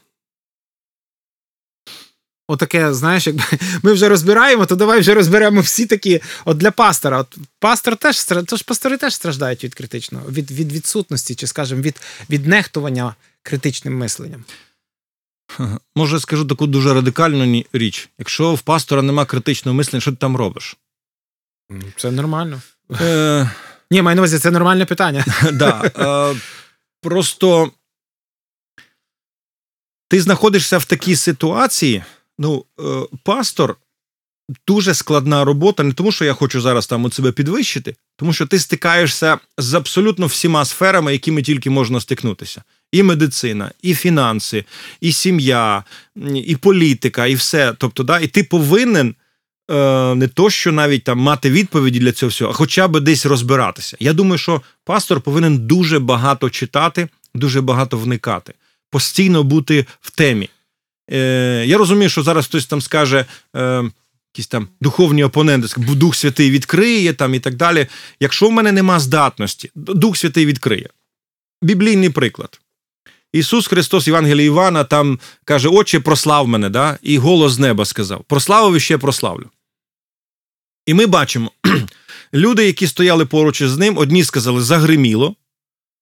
Отаке, знаєш, якби ми вже розбираємо, то давай вже розберемо всі такі. От для пастора. От Пастор теж тож пастори теж страждають від критичного, від від відсутності, чи, скажімо, від від нехтування критичним мисленням. Може, скажу таку дуже радикальну річ. Якщо в пастора нема критичного мислення, що ти там робиш? Це нормально. Е... Ні, маю на увазі, це нормальне питання. Да, е, Просто ти знаходишся в такій ситуації. Ну, е, пастор дуже складна робота, не тому, що я хочу зараз там у себе підвищити, тому що ти стикаєшся з абсолютно всіма сферами, якими тільки можна стикнутися. І медицина, і фінанси, і сім'я, і політика, і все. Тобто, да, і ти повинен е, не то, що навіть там мати відповіді для цього всього, а хоча б десь розбиратися. Я думаю, що пастор повинен дуже багато читати, дуже багато вникати, постійно бути в темі. Е, Я розумію, що зараз хтось там скаже. Е, Якісь там духовні опоненти, Дух Святий відкриє там і так далі. Якщо в мене нема здатності, Дух Святий відкриє. Біблійний приклад. Ісус Христос, Євангелія Івана, там каже, Отче, прослав мене, да? і голос з неба сказав: Прославив і ще прославлю. І ми бачимо, люди, які стояли поруч із ним, одні сказали, загриміло,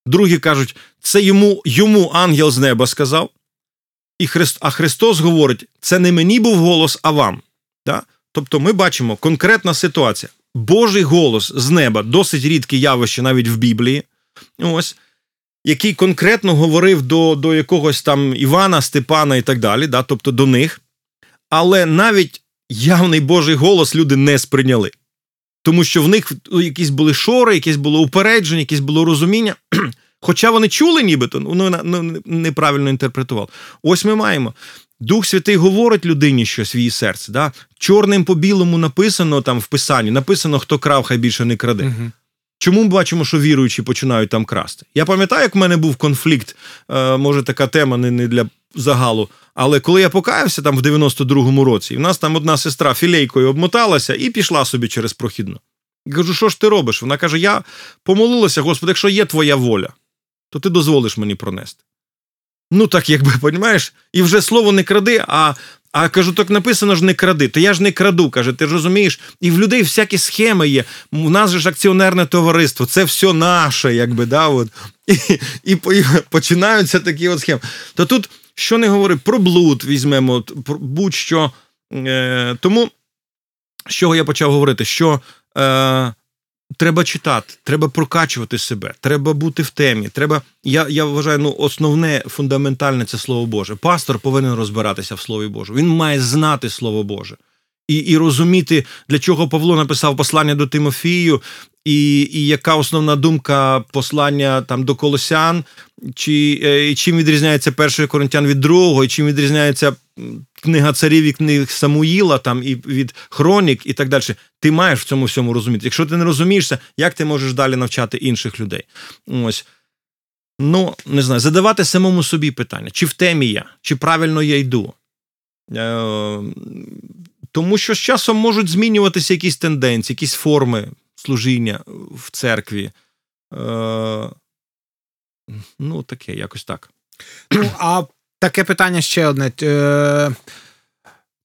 другі кажуть, це йому йому ангел з неба сказав. І Христ, А Христос говорить: це не мені був голос, а вам. Да? Тобто ми бачимо конкретна ситуація. Божий голос з неба досить рідке явище навіть в Біблії, ось, який конкретно говорив до до якогось там Івана, Степана і так далі, да? тобто до них. Але навіть явний Божий голос люди не сприйняли. Тому що в них якісь були шори, якісь було упередження, якесь було розуміння. Хоча вони чули, нібито, ну, ну неправильно інтерпретував. Ось ми маємо. Дух Святий говорить людині щось в її серці. Да? Чорним по білому написано там в писанні, написано, хто крав, хай більше не краде. Угу. Чому ми бачимо, що віруючі починають там красти? Я пам'ятаю, як в мене був конфлікт, е, може, така тема не, не для загалу. Але коли я покаявся там в 92-му році, і в нас там одна сестра філейкою обмоталася і пішла собі через прохідну. Я кажу, що ж ти робиш? Вона каже: Я помолилася, Господи, якщо є твоя воля, то ти дозволиш мені пронести. Ну, так, якби, понімаєш, і вже слово не кради, а а кажу, так написано ж не кради, то я ж не краду, каже, ти ж розумієш, і в людей всякі схеми є. У нас же ж акціонерне товариство, це все наше, якби, да, от. І і, і починаються такі от схеми. То тут, що не говори, про блуд візьмемо, будь-що. Е, Тому, з чого я почав говорити, що. Е, Треба читати, треба прокачувати себе, треба бути в темі. Треба, я я вважаю, ну основне фундаментальне це слово Боже. Пастор повинен розбиратися в Слові Божому. Він має знати Слово Боже і і розуміти, для чого Павло написав послання до Тимофію, і і яка основна думка послання там до Колосян, чи е, і чим відрізняється перший Коринтян від другого, і чим відрізняється книга царів і книг Самуїла, там і від хронік, і так далі. Ти маєш в цьому всьому розуміти. Якщо ти не розумієшся, як ти можеш далі навчати інших людей? Ось. Ну, не знаю, задавати самому собі питання, чи в темі я, чи правильно я йду. Е, тому що з часом можуть змінюватися якісь тенденції, якісь форми служіння в церкві. Е, Ну, таке, якось так. Ну, а таке питання ще одне. Е,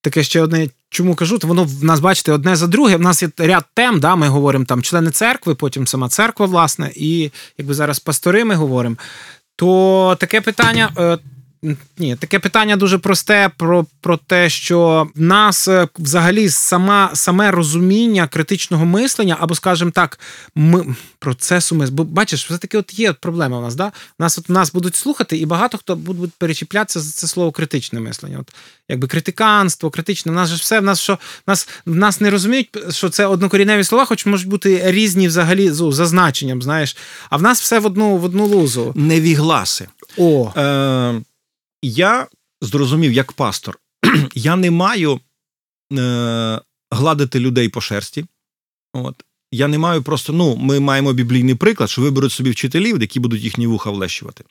Таке ще одне. Чому кажу? То воно в нас, бачите, одне за друге. В нас є ряд тем, да, ми говоримо там члени церкви, потім сама церква, власне, і якби зараз пастори ми говоримо. То таке питання. Ні, таке питання дуже просте про про те, що в нас е, взагалі сама, саме розуміння критичного мислення, або, скажімо так, ми, процесу мислення. Бо бачиш, все таки от є проблема у нас. Да? Нас от нас будуть слухати, і багато хто буде перечіплятися за це слово критичне мислення. От якби критиканство, критичне. В нас же все в нас що в нас в нас не розуміють, що це однокоріневі слова, хоч можуть бути різні взагалі з зазначенням. Знаєш, а в нас все в одну в одну лузу. Невігласи. О. Е, я зрозумів, як пастор, я не маю е, гладити людей по шерсті. От. Я не маю просто, ну, ми маємо біблійний приклад, що виберуть собі вчителів, які будуть їхні вуха влещувати.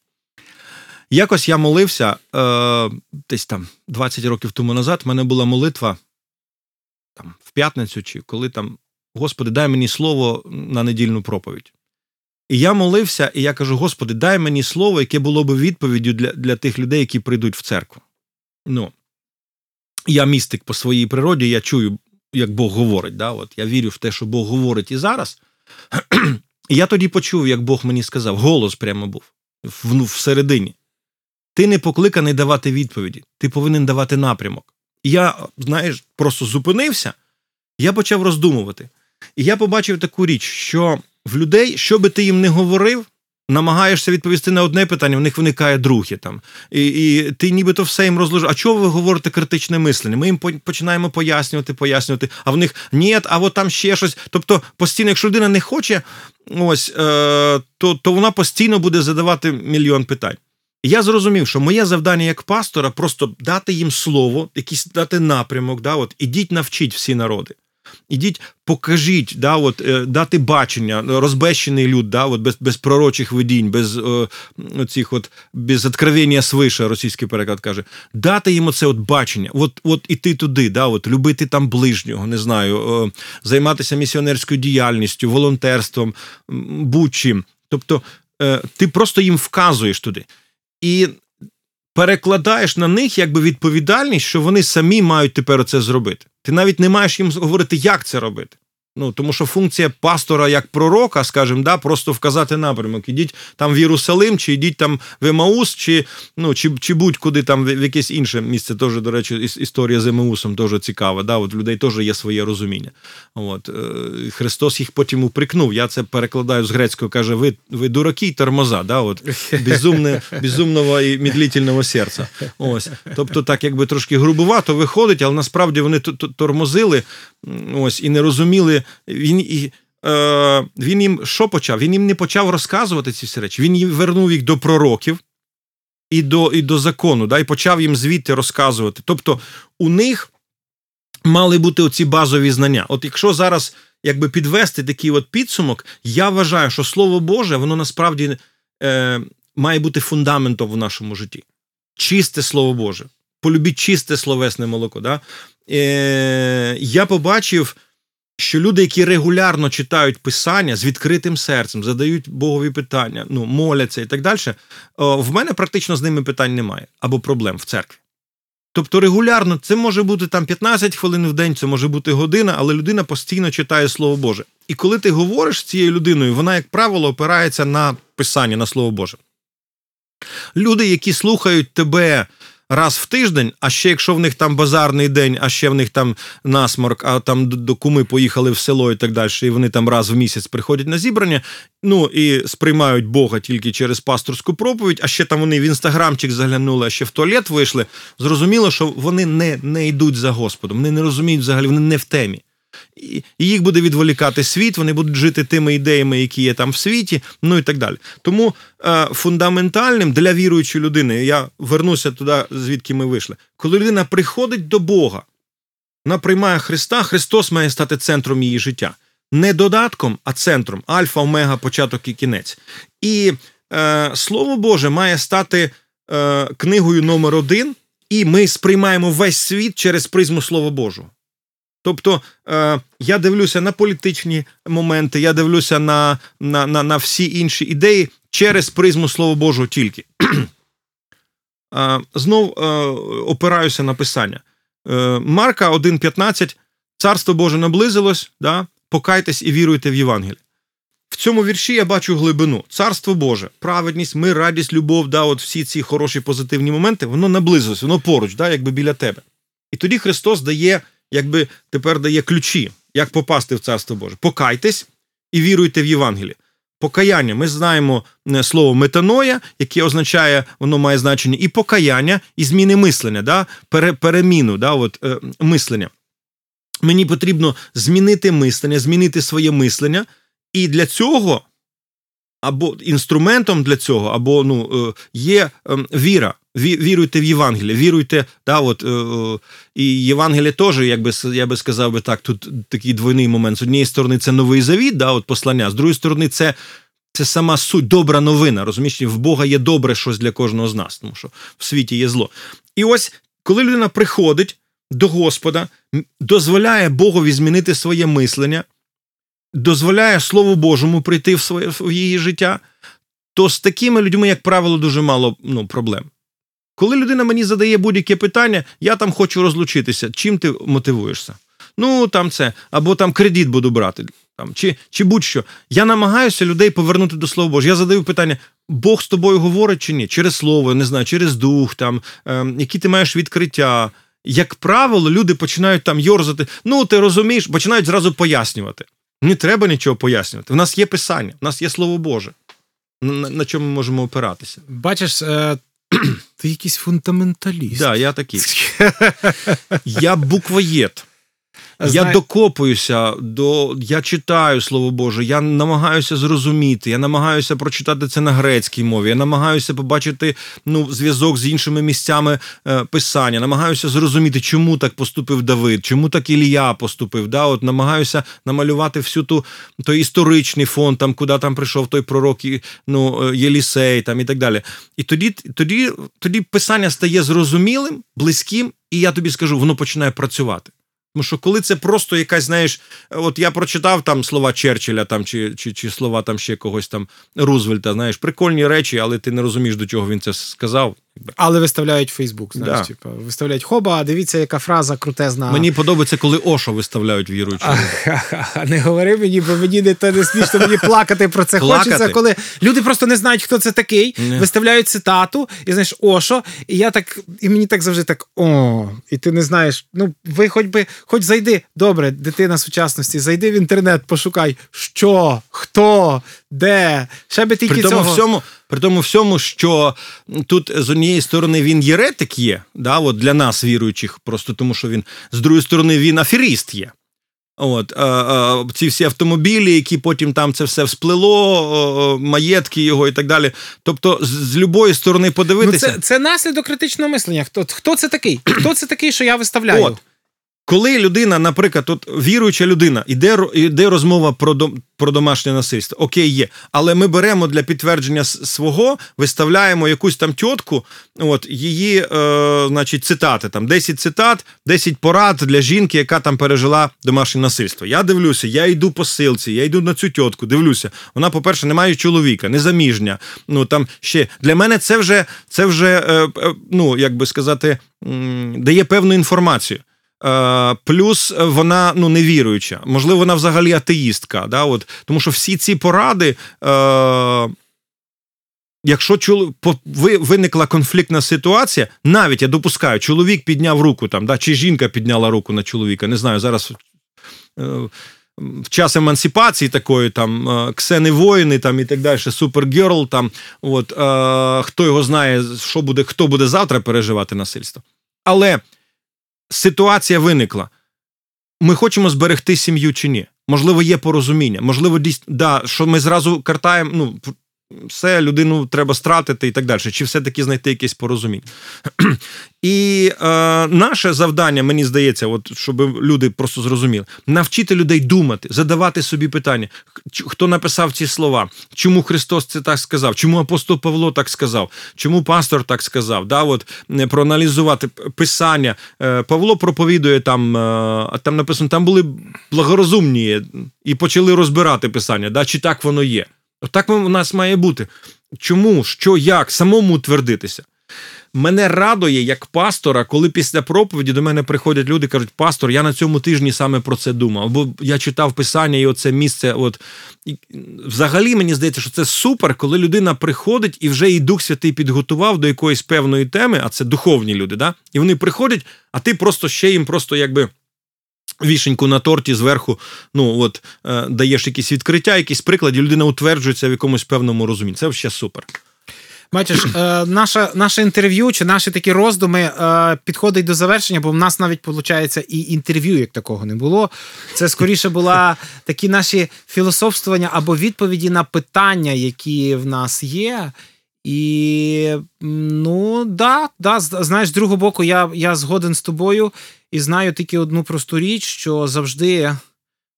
Якось я молився е, десь там 20 років тому назад. в мене була молитва там в п'ятницю, чи коли там, Господи, дай мені слово на недільну проповідь. І я молився, і я кажу: Господи, дай мені слово, яке було б відповіддю для для тих людей, які прийдуть в церкву. Ну, Я містик по своїй природі, я чую, як Бог говорить. Да? От Я вірю в те, що Бог говорить і зараз. І я тоді почув, як Бог мені сказав, голос прямо був ну, всередині. Ти не покликаний давати відповіді, ти повинен давати напрямок. І я, знаєш, просто зупинився, я почав роздумувати. І я побачив таку річ, що в людей, що би ти їм не говорив, намагаєшся відповісти на одне питання, в них виникає друге там. І і ти нібито все їм розложив. А чого ви говорите критичне мислення? Ми їм починаємо пояснювати, пояснювати, а в них ні, а от там ще щось. Тобто, постійно, якщо людина не хоче, ось, е, то, то вона постійно буде задавати мільйон питань. Я зрозумів, що моє завдання як пастора просто дати їм слово, якийсь дати напрямок, да, от, ідіть навчіть всі народи. Ідіть, покажіть, да, от, е, дати бачення, розбещений люд, да, от, без без пророчих видінь, без е, оцих от, без откровення свише, російський переклад каже, дати їм оце от бачення, от от іти туди, да, от, любити там ближнього, не знаю, е, займатися місіонерською діяльністю, волонтерством, будь-чим. Тобто е, ти просто їм вказуєш туди. І перекладаєш на них якби відповідальність, що вони самі мають тепер це зробити. Ти навіть не маєш їм говорити, як це робити. Ну, Тому що функція пастора як пророка, скажімо, да, просто вказати напрямок. Ідіть там в Єрусалим, чи йдіть там в Емаус, чи ну, чи, чи будь-куди там в якесь інше місце. Теж, до речі, історія з Емаусом теж цікава. Да, от людей теж є своє розуміння. От, е, Христос їх потім уприкнув. Я це перекладаю з грецького, каже: ви ви дураки й тормоза, да, от, безумне, безумного і медлительного серця. Ось. Тобто, так якби трошки грубувато виходить, але насправді вони тормозили ось, і не розуміли він і. Е, він їм що почав? Він їм не почав розказувати ці всі речі. Він їм вернув їх до пророків і до і до закону, да, і почав їм звідти розказувати. Тобто у них мали бути оці базові знання. От якщо зараз якби підвести такий от підсумок, я вважаю, що Слово Боже, воно насправді е, має бути фундаментом в нашому житті. Чисте Слово Боже. Полюбіть чисте словесне молоко. Да? Е, Я побачив що люди, які регулярно читають писання з відкритим серцем, задають Богові питання, ну моляться і так далі, в мене практично з ними питань немає або проблем в церкві. Тобто регулярно це може бути там 15 хвилин в день, це може бути година, але людина постійно читає Слово Боже. І коли ти говориш з цією людиною, вона, як правило, опирається на писання, на Слово Боже. Люди, які слухають тебе раз в тиждень, а ще якщо в них там базарний день, а ще в них там насморк, а там до куми поїхали в село і так далі, і вони там раз в місяць приходять на зібрання, ну і сприймають Бога тільки через пасторську проповідь, а ще там вони в інстаграмчик заглянули, а ще в туалет вийшли. Зрозуміло, що вони не, не йдуть за Господом, вони не розуміють взагалі, вони не в темі і їх буде відволікати світ, вони будуть жити тими ідеями, які є там в світі, ну і так далі. Тому е, фундаментальним для віруючої людини, я вернуся туди, звідки ми вийшли, коли людина приходить до Бога, вона приймає Христа, Христос має стати центром її життя. Не додатком, а центром альфа, омега, початок і кінець. І е, Слово Боже має стати е, книгою номер один, і ми сприймаємо весь світ через призму Слова Божого. Тобто е, я дивлюся на політичні моменти, я дивлюся на на, на, на всі інші ідеї через призму Слова Божого тільки. е, знов е, опираюся на писання. Марка 1,15. Царство Боже наблизилось, да? покайтесь і віруйте в Євангеліє. В цьому вірші я бачу глибину. Царство Боже, праведність, мир, радість, любов, да, от всі ці хороші позитивні моменти, воно наблизилось, воно поруч, да, якби біля тебе. І тоді Христос дає якби тепер дає ключі, як попасти в Царство Боже. Покайтесь і віруйте в Євангеліє. Покаяння, ми знаємо е, слово метаноя, яке означає, воно має значення і покаяння, і зміни мислення, да? Пере, переміну да? От, е, мислення. Мені потрібно змінити мислення, змінити своє мислення, і для цього, або інструментом для цього, або ну, е, є ем, віра віруйте в Євангеліє, віруйте, да, от, е, і Євангеліє теж, якби я би сказав би так, тут такий двойний момент. З однієї сторони, це новий завіт, да, от послання, з другої сторони, це Це сама суть, добра новина. Розумієш, в Бога є добре щось для кожного з нас, тому що в світі є зло. І ось коли людина приходить до Господа, дозволяє Богові змінити своє мислення, дозволяє Слову Божому прийти в своє в її життя, то з такими людьми, як правило, дуже мало ну, проблем. Коли людина мені задає будь-яке питання, я там хочу розлучитися. Чим ти мотивуєшся? Ну, там це, або там кредит буду брати, там, чи чи будь-що. Я намагаюся людей повернути до Слова Божого. Я задаю питання: Бог з тобою говорить чи ні? Через слово, не знаю, через дух, там, е, які ти маєш відкриття. Як правило, люди починають там йорзати. Ну, ти розумієш, починають зразу пояснювати. Не треба нічого пояснювати. У нас є писання, у нас є Слово Боже. На, на чому ми можемо опиратися? Бачиш, е, ти якийсь фундаменталіст. Так, да, я такий. Я буквоєд. Я докопуюся до я читаю слово Боже, я намагаюся зрозуміти, я намагаюся прочитати це на грецькій мові, я намагаюся побачити ну, зв'язок з іншими місцями е, писання, намагаюся зрозуміти, чому так поступив Давид, чому так Ілія поступив. Да? От Намагаюся намалювати всю ту той історичний фон, там, куди там прийшов той пророк ну, е, Єлісей там, і так далі. І тоді, тоді, тоді писання стає зрозумілим, близьким, і я тобі скажу, воно починає працювати. Тому що коли це просто якась, знаєш, от я прочитав там слова Черчилля там, чи чи, чи слова там ще когось там Рузвельта, знаєш, прикольні речі, але ти не розумієш, до чого він це сказав. Але виставляють Фейсбук, знаєш, да. типу, виставляють хоба, а дивіться, яка фраза крутезна. Мені подобається, коли Ошо виставляють віруючі. Не говори мені, бо мені не те не смішно, мені плакати про це плакати? хочеться, коли люди просто не знають, хто це такий, не. виставляють цитату, і знаєш, Ошо, і я так, і мені так завжди так о, і ти не знаєш. Ну, ви хоч би, хоч зайди, добре, дитина сучасності, зайди в інтернет, пошукай, що, хто, де, ще би тільки при тому цього. всьому, при тому всьому, що тут з однієї сторони він єретик є, да, от для нас, віруючих, просто тому що він з другої сторони він аферіст є. От а, а, ці всі автомобілі, які потім там це все всплило, маєтки його і так далі. Тобто, з, з любої сторони подивитися. Ну, Це це наслідок критичного мислення. Хто хто це такий? Хто це такий, що я виставляю? От. Коли людина, наприклад, тут віруюча людина, іде іде розмова про дом, про домашнє насильство, окей, є. Але ми беремо для підтвердження свого, виставляємо якусь там тітку, от її, е, значить, цитати, там 10 цитат, 10 порад для жінки, яка там пережила домашнє насильство. Я дивлюся, я йду по силці, я йду на цю тітку, дивлюся. Вона, по-перше, не має чоловіка, незаміжня. Ну там ще для мене це вже це вже, е, е, ну як би сказати, дає певну інформацію. Е, плюс вона ну невіруюча, можливо, вона взагалі атеїстка. Да? От, Тому що всі ці поради, е, якщо чол... виникла конфліктна ситуація, навіть я допускаю, чоловік підняв руку там, да? чи жінка підняла руку на чоловіка, не знаю, зараз. Е, в час емансипації такої, там е, ксени воїни там і так далі, супергерл, там от е, хто його знає, що буде, хто буде завтра переживати насильство. Але ситуація виникла. Ми хочемо зберегти сім'ю чи ні? Можливо, є порозуміння, можливо, дійсно, да, що ми зразу картаємо. ну, все людину треба стратити і так далі, чи все-таки знайти якесь порозуміння. І е, наше завдання, мені здається, от щоб люди просто зрозуміли, навчити людей думати, задавати собі питання, хто написав ці слова, чому Христос це так сказав, чому апостол Павло так сказав, чому пастор так сказав. Да, от, Проаналізувати писання. Е, Павло проповідує там, е, там написано, там були благорозумні і почали розбирати писання, да, чи так воно є. Так у нас має бути. Чому, що, як, самому утвердитися. Мене радує як пастора, коли після проповіді до мене приходять люди і кажуть, пастор, я на цьому тижні саме про це думав. Бо я читав писання, і оце місце. От і Взагалі мені здається, що це супер, коли людина приходить і вже і Дух Святий підготував до якоїсь певної теми, а це духовні люди. да? І вони приходять, а ти просто ще їм просто якби. Вішеньку на торті зверху, ну от е, даєш якісь відкриття, якісь приклади, людина утверджується в якомусь певному розумінні. Це ще супер. Бачиш, е, наше наше інтерв'ю чи наші такі роздуми е, підходить до завершення, бо в нас навіть виходить і інтерв'ю як такого не було. Це скоріше була такі наші філософствування або відповіді на питання, які в нас є. І ну да, да, знаєш, з другого боку, я я згоден з тобою і знаю тільки одну просту річ, що завжди,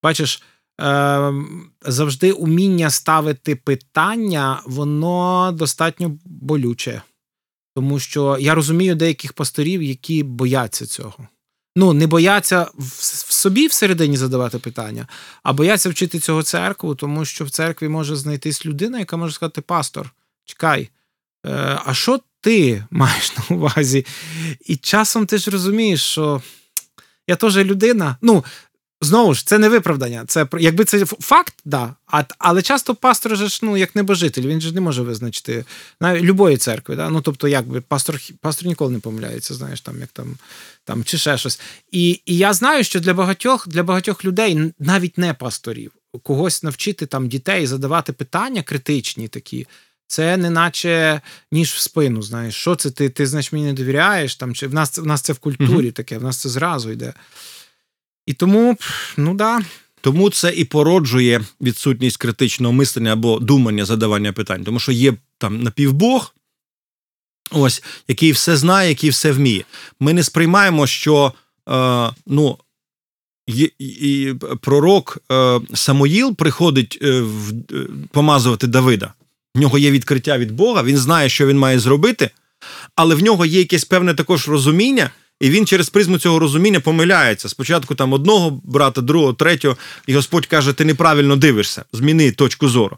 бачиш, е, завжди уміння ставити питання, воно достатньо болюче. Тому що я розумію деяких пасторів, які бояться цього. Ну, не бояться в собі всередині задавати питання, а бояться вчити цього церкву, тому що в церкві може знайтись людина, яка може сказати: Пастор, чекай, е, а що ти маєш на увазі? І часом ти ж розумієш, що я теж людина. Ну, Знову ж, це не виправдання. Це якби це факт, да. А, але часто пастор же ж ну як небожитель, він же не може визначити навіть любої церкви. Да? Ну тобто, якби пастор пастор ніколи не помиляється, знаєш, там як там там чи ще щось. І і я знаю, що для багатьох для багатьох людей, навіть не пасторів, когось навчити там дітей задавати питання критичні такі. Це не наче ніж в спину. Знаєш, що це ти ти значить мені не довіряєш? Там чи в нас в нас це в культурі uh таке, в нас це зразу йде. І тому, ну да. Тому це і породжує відсутність критичного мислення або думання, задавання питань, тому що є там напівбог, ось, який все знає, який все вміє. Ми не сприймаємо, що е, ну, і, і пророк е, Самоїл приходить е, в, е, помазувати Давида. В нього є відкриття від Бога, він знає, що він має зробити, але в нього є якесь певне також розуміння. І він через призму цього розуміння помиляється. Спочатку там одного брата, другого, третього, і Господь каже: ти неправильно дивишся, зміни точку зору.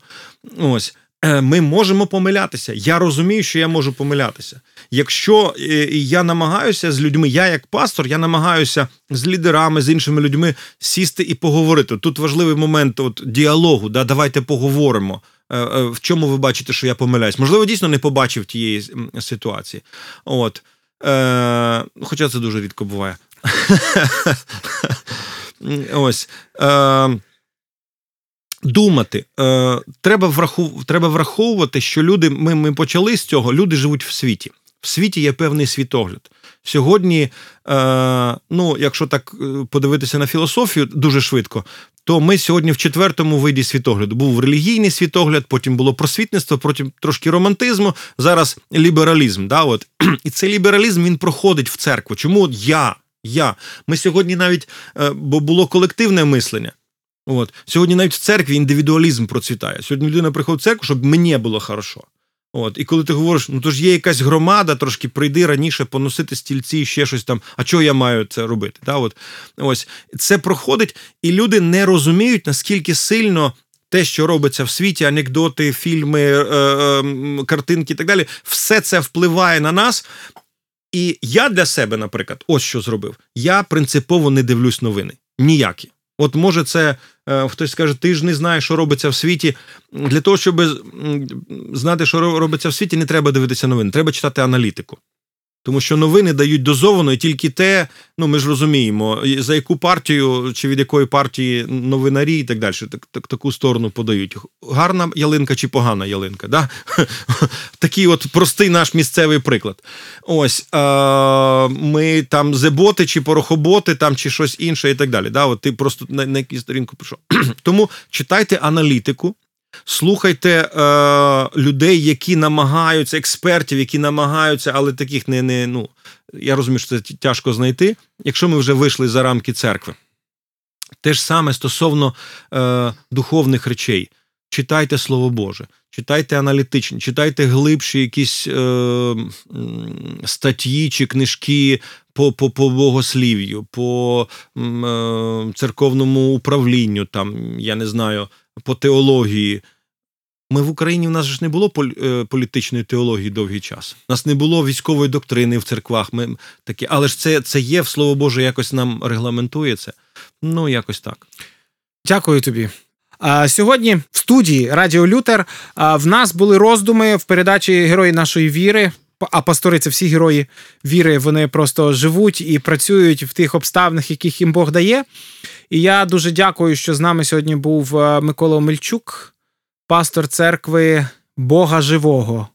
Ось. Е, ми можемо помилятися. Я розумію, що я можу помилятися. Якщо е, я намагаюся з людьми, я як пастор, я намагаюся з лідерами, з іншими людьми сісти і поговорити. Тут важливий момент от, діалогу. Да, Давайте поговоримо. Е, в чому ви бачите, що я помиляюсь? Можливо, дійсно не побачив тієї ситуації. От. Е, Хоча це дуже рідко буває. Ось. Е, Думати. Е, треба враховувати, що люди, ми, ми почали з цього, люди живуть в світі. В світі є певний світогляд. Сьогодні, е, ну, якщо так е, подивитися на філософію дуже швидко, то ми сьогодні в четвертому виді світогляду. Був релігійний світогляд, потім було просвітництво, потім трошки романтизму, зараз лібералізм. Да, от. І цей лібералізм він проходить в церкву. Чому я? Я. Ми сьогодні навіть, е, бо було колективне мислення. От. Сьогодні навіть в церкві індивідуалізм процвітає. Сьогодні людина приходить в церкву, щоб мені було хорошо. От, І коли ти говориш, ну то ж є якась громада, трошки прийди раніше поносити стільці, ще щось там, а чого я маю це робити? Да, от, Ось це проходить, і люди не розуміють, наскільки сильно те, що робиться в світі, анекдоти, фільми, е, е, картинки і так далі, все це впливає на нас. І я для себе, наприклад, ось що зробив. Я принципово не дивлюсь новини. Ніякі. От може, це е, хтось скаже, ти ж не знаєш, що робиться в світі. Для того, щоб знати, що робиться в світі, не треба дивитися новини, треба читати аналітику. Тому що новини дають дозовано і тільки те, ну ми ж розуміємо, за яку партію чи від якої партії новинарі і так далі, так, так, таку сторону подають. Гарна ялинка чи погана ялинка. Да? Такий от простий наш місцевий приклад. Ось а, ми там зеботи чи порохоботи, там чи щось інше, і так далі. Да? От Ти просто на, на якусь сторінку пішов. Тому читайте аналітику. Слухайте е, людей, які намагаються, експертів, які намагаються, але таких не не ну я розумію, що це тяжко знайти, якщо ми вже вийшли за рамки церкви. Те ж саме стосовно е, духовних речей. Читайте Слово Боже, читайте аналітичні, читайте глибші якісь е, статті чи книжки по по, по богослів'ю, по е, церковному управлінню, там, я не знаю по теології. Ми в Україні в нас ж не було е, політичної теології довгий час. У нас не було військової доктрини в церквах. Ми такі, але ж це це є в слово Боже, якось нам регламентує це. Ну, якось так. Дякую тобі. Сьогодні в студії Радіо Лютер в нас були роздуми в передачі Герої нашої віри. А пастори це всі герої віри. Вони просто живуть і працюють в тих обставинах, яких їм Бог дає. І я дуже дякую, що з нами сьогодні був е, Микола Омельчук, пастор церкви Бога Живого.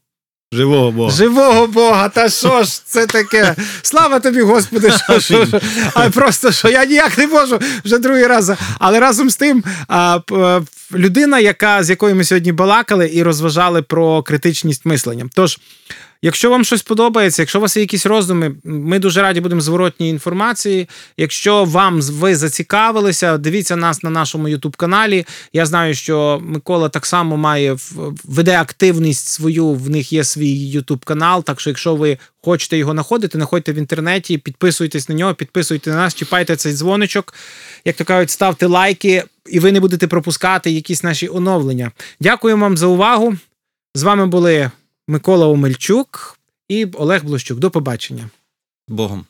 Живого Бога. Живого Бога, та що ж це таке? Слава тобі, Господи, що, що, що. А просто що я ніяк не можу вже другий раз. Але разом з тим, а, людина, яка, з якою ми сьогодні балакали і розважали про критичність мислення. Тож, Якщо вам щось подобається, якщо у вас є якісь роздуми, ми дуже раді будемо зворотній інформації. Якщо вам ви зацікавилися, дивіться нас на нашому Ютуб каналі. Я знаю, що Микола так само має веде активність свою. В них є свій Ютуб канал. Так що, якщо ви хочете його знаходити, знаходьте в інтернеті, підписуйтесь на нього, підписуйте на нас, чіпайте цей дзвоничок. Як то кажуть, ставте лайки, і ви не будете пропускати якісь наші оновлення. Дякую вам за увагу. З вами були Микола Омельчук і Олег Блощук. До побачення. Богом.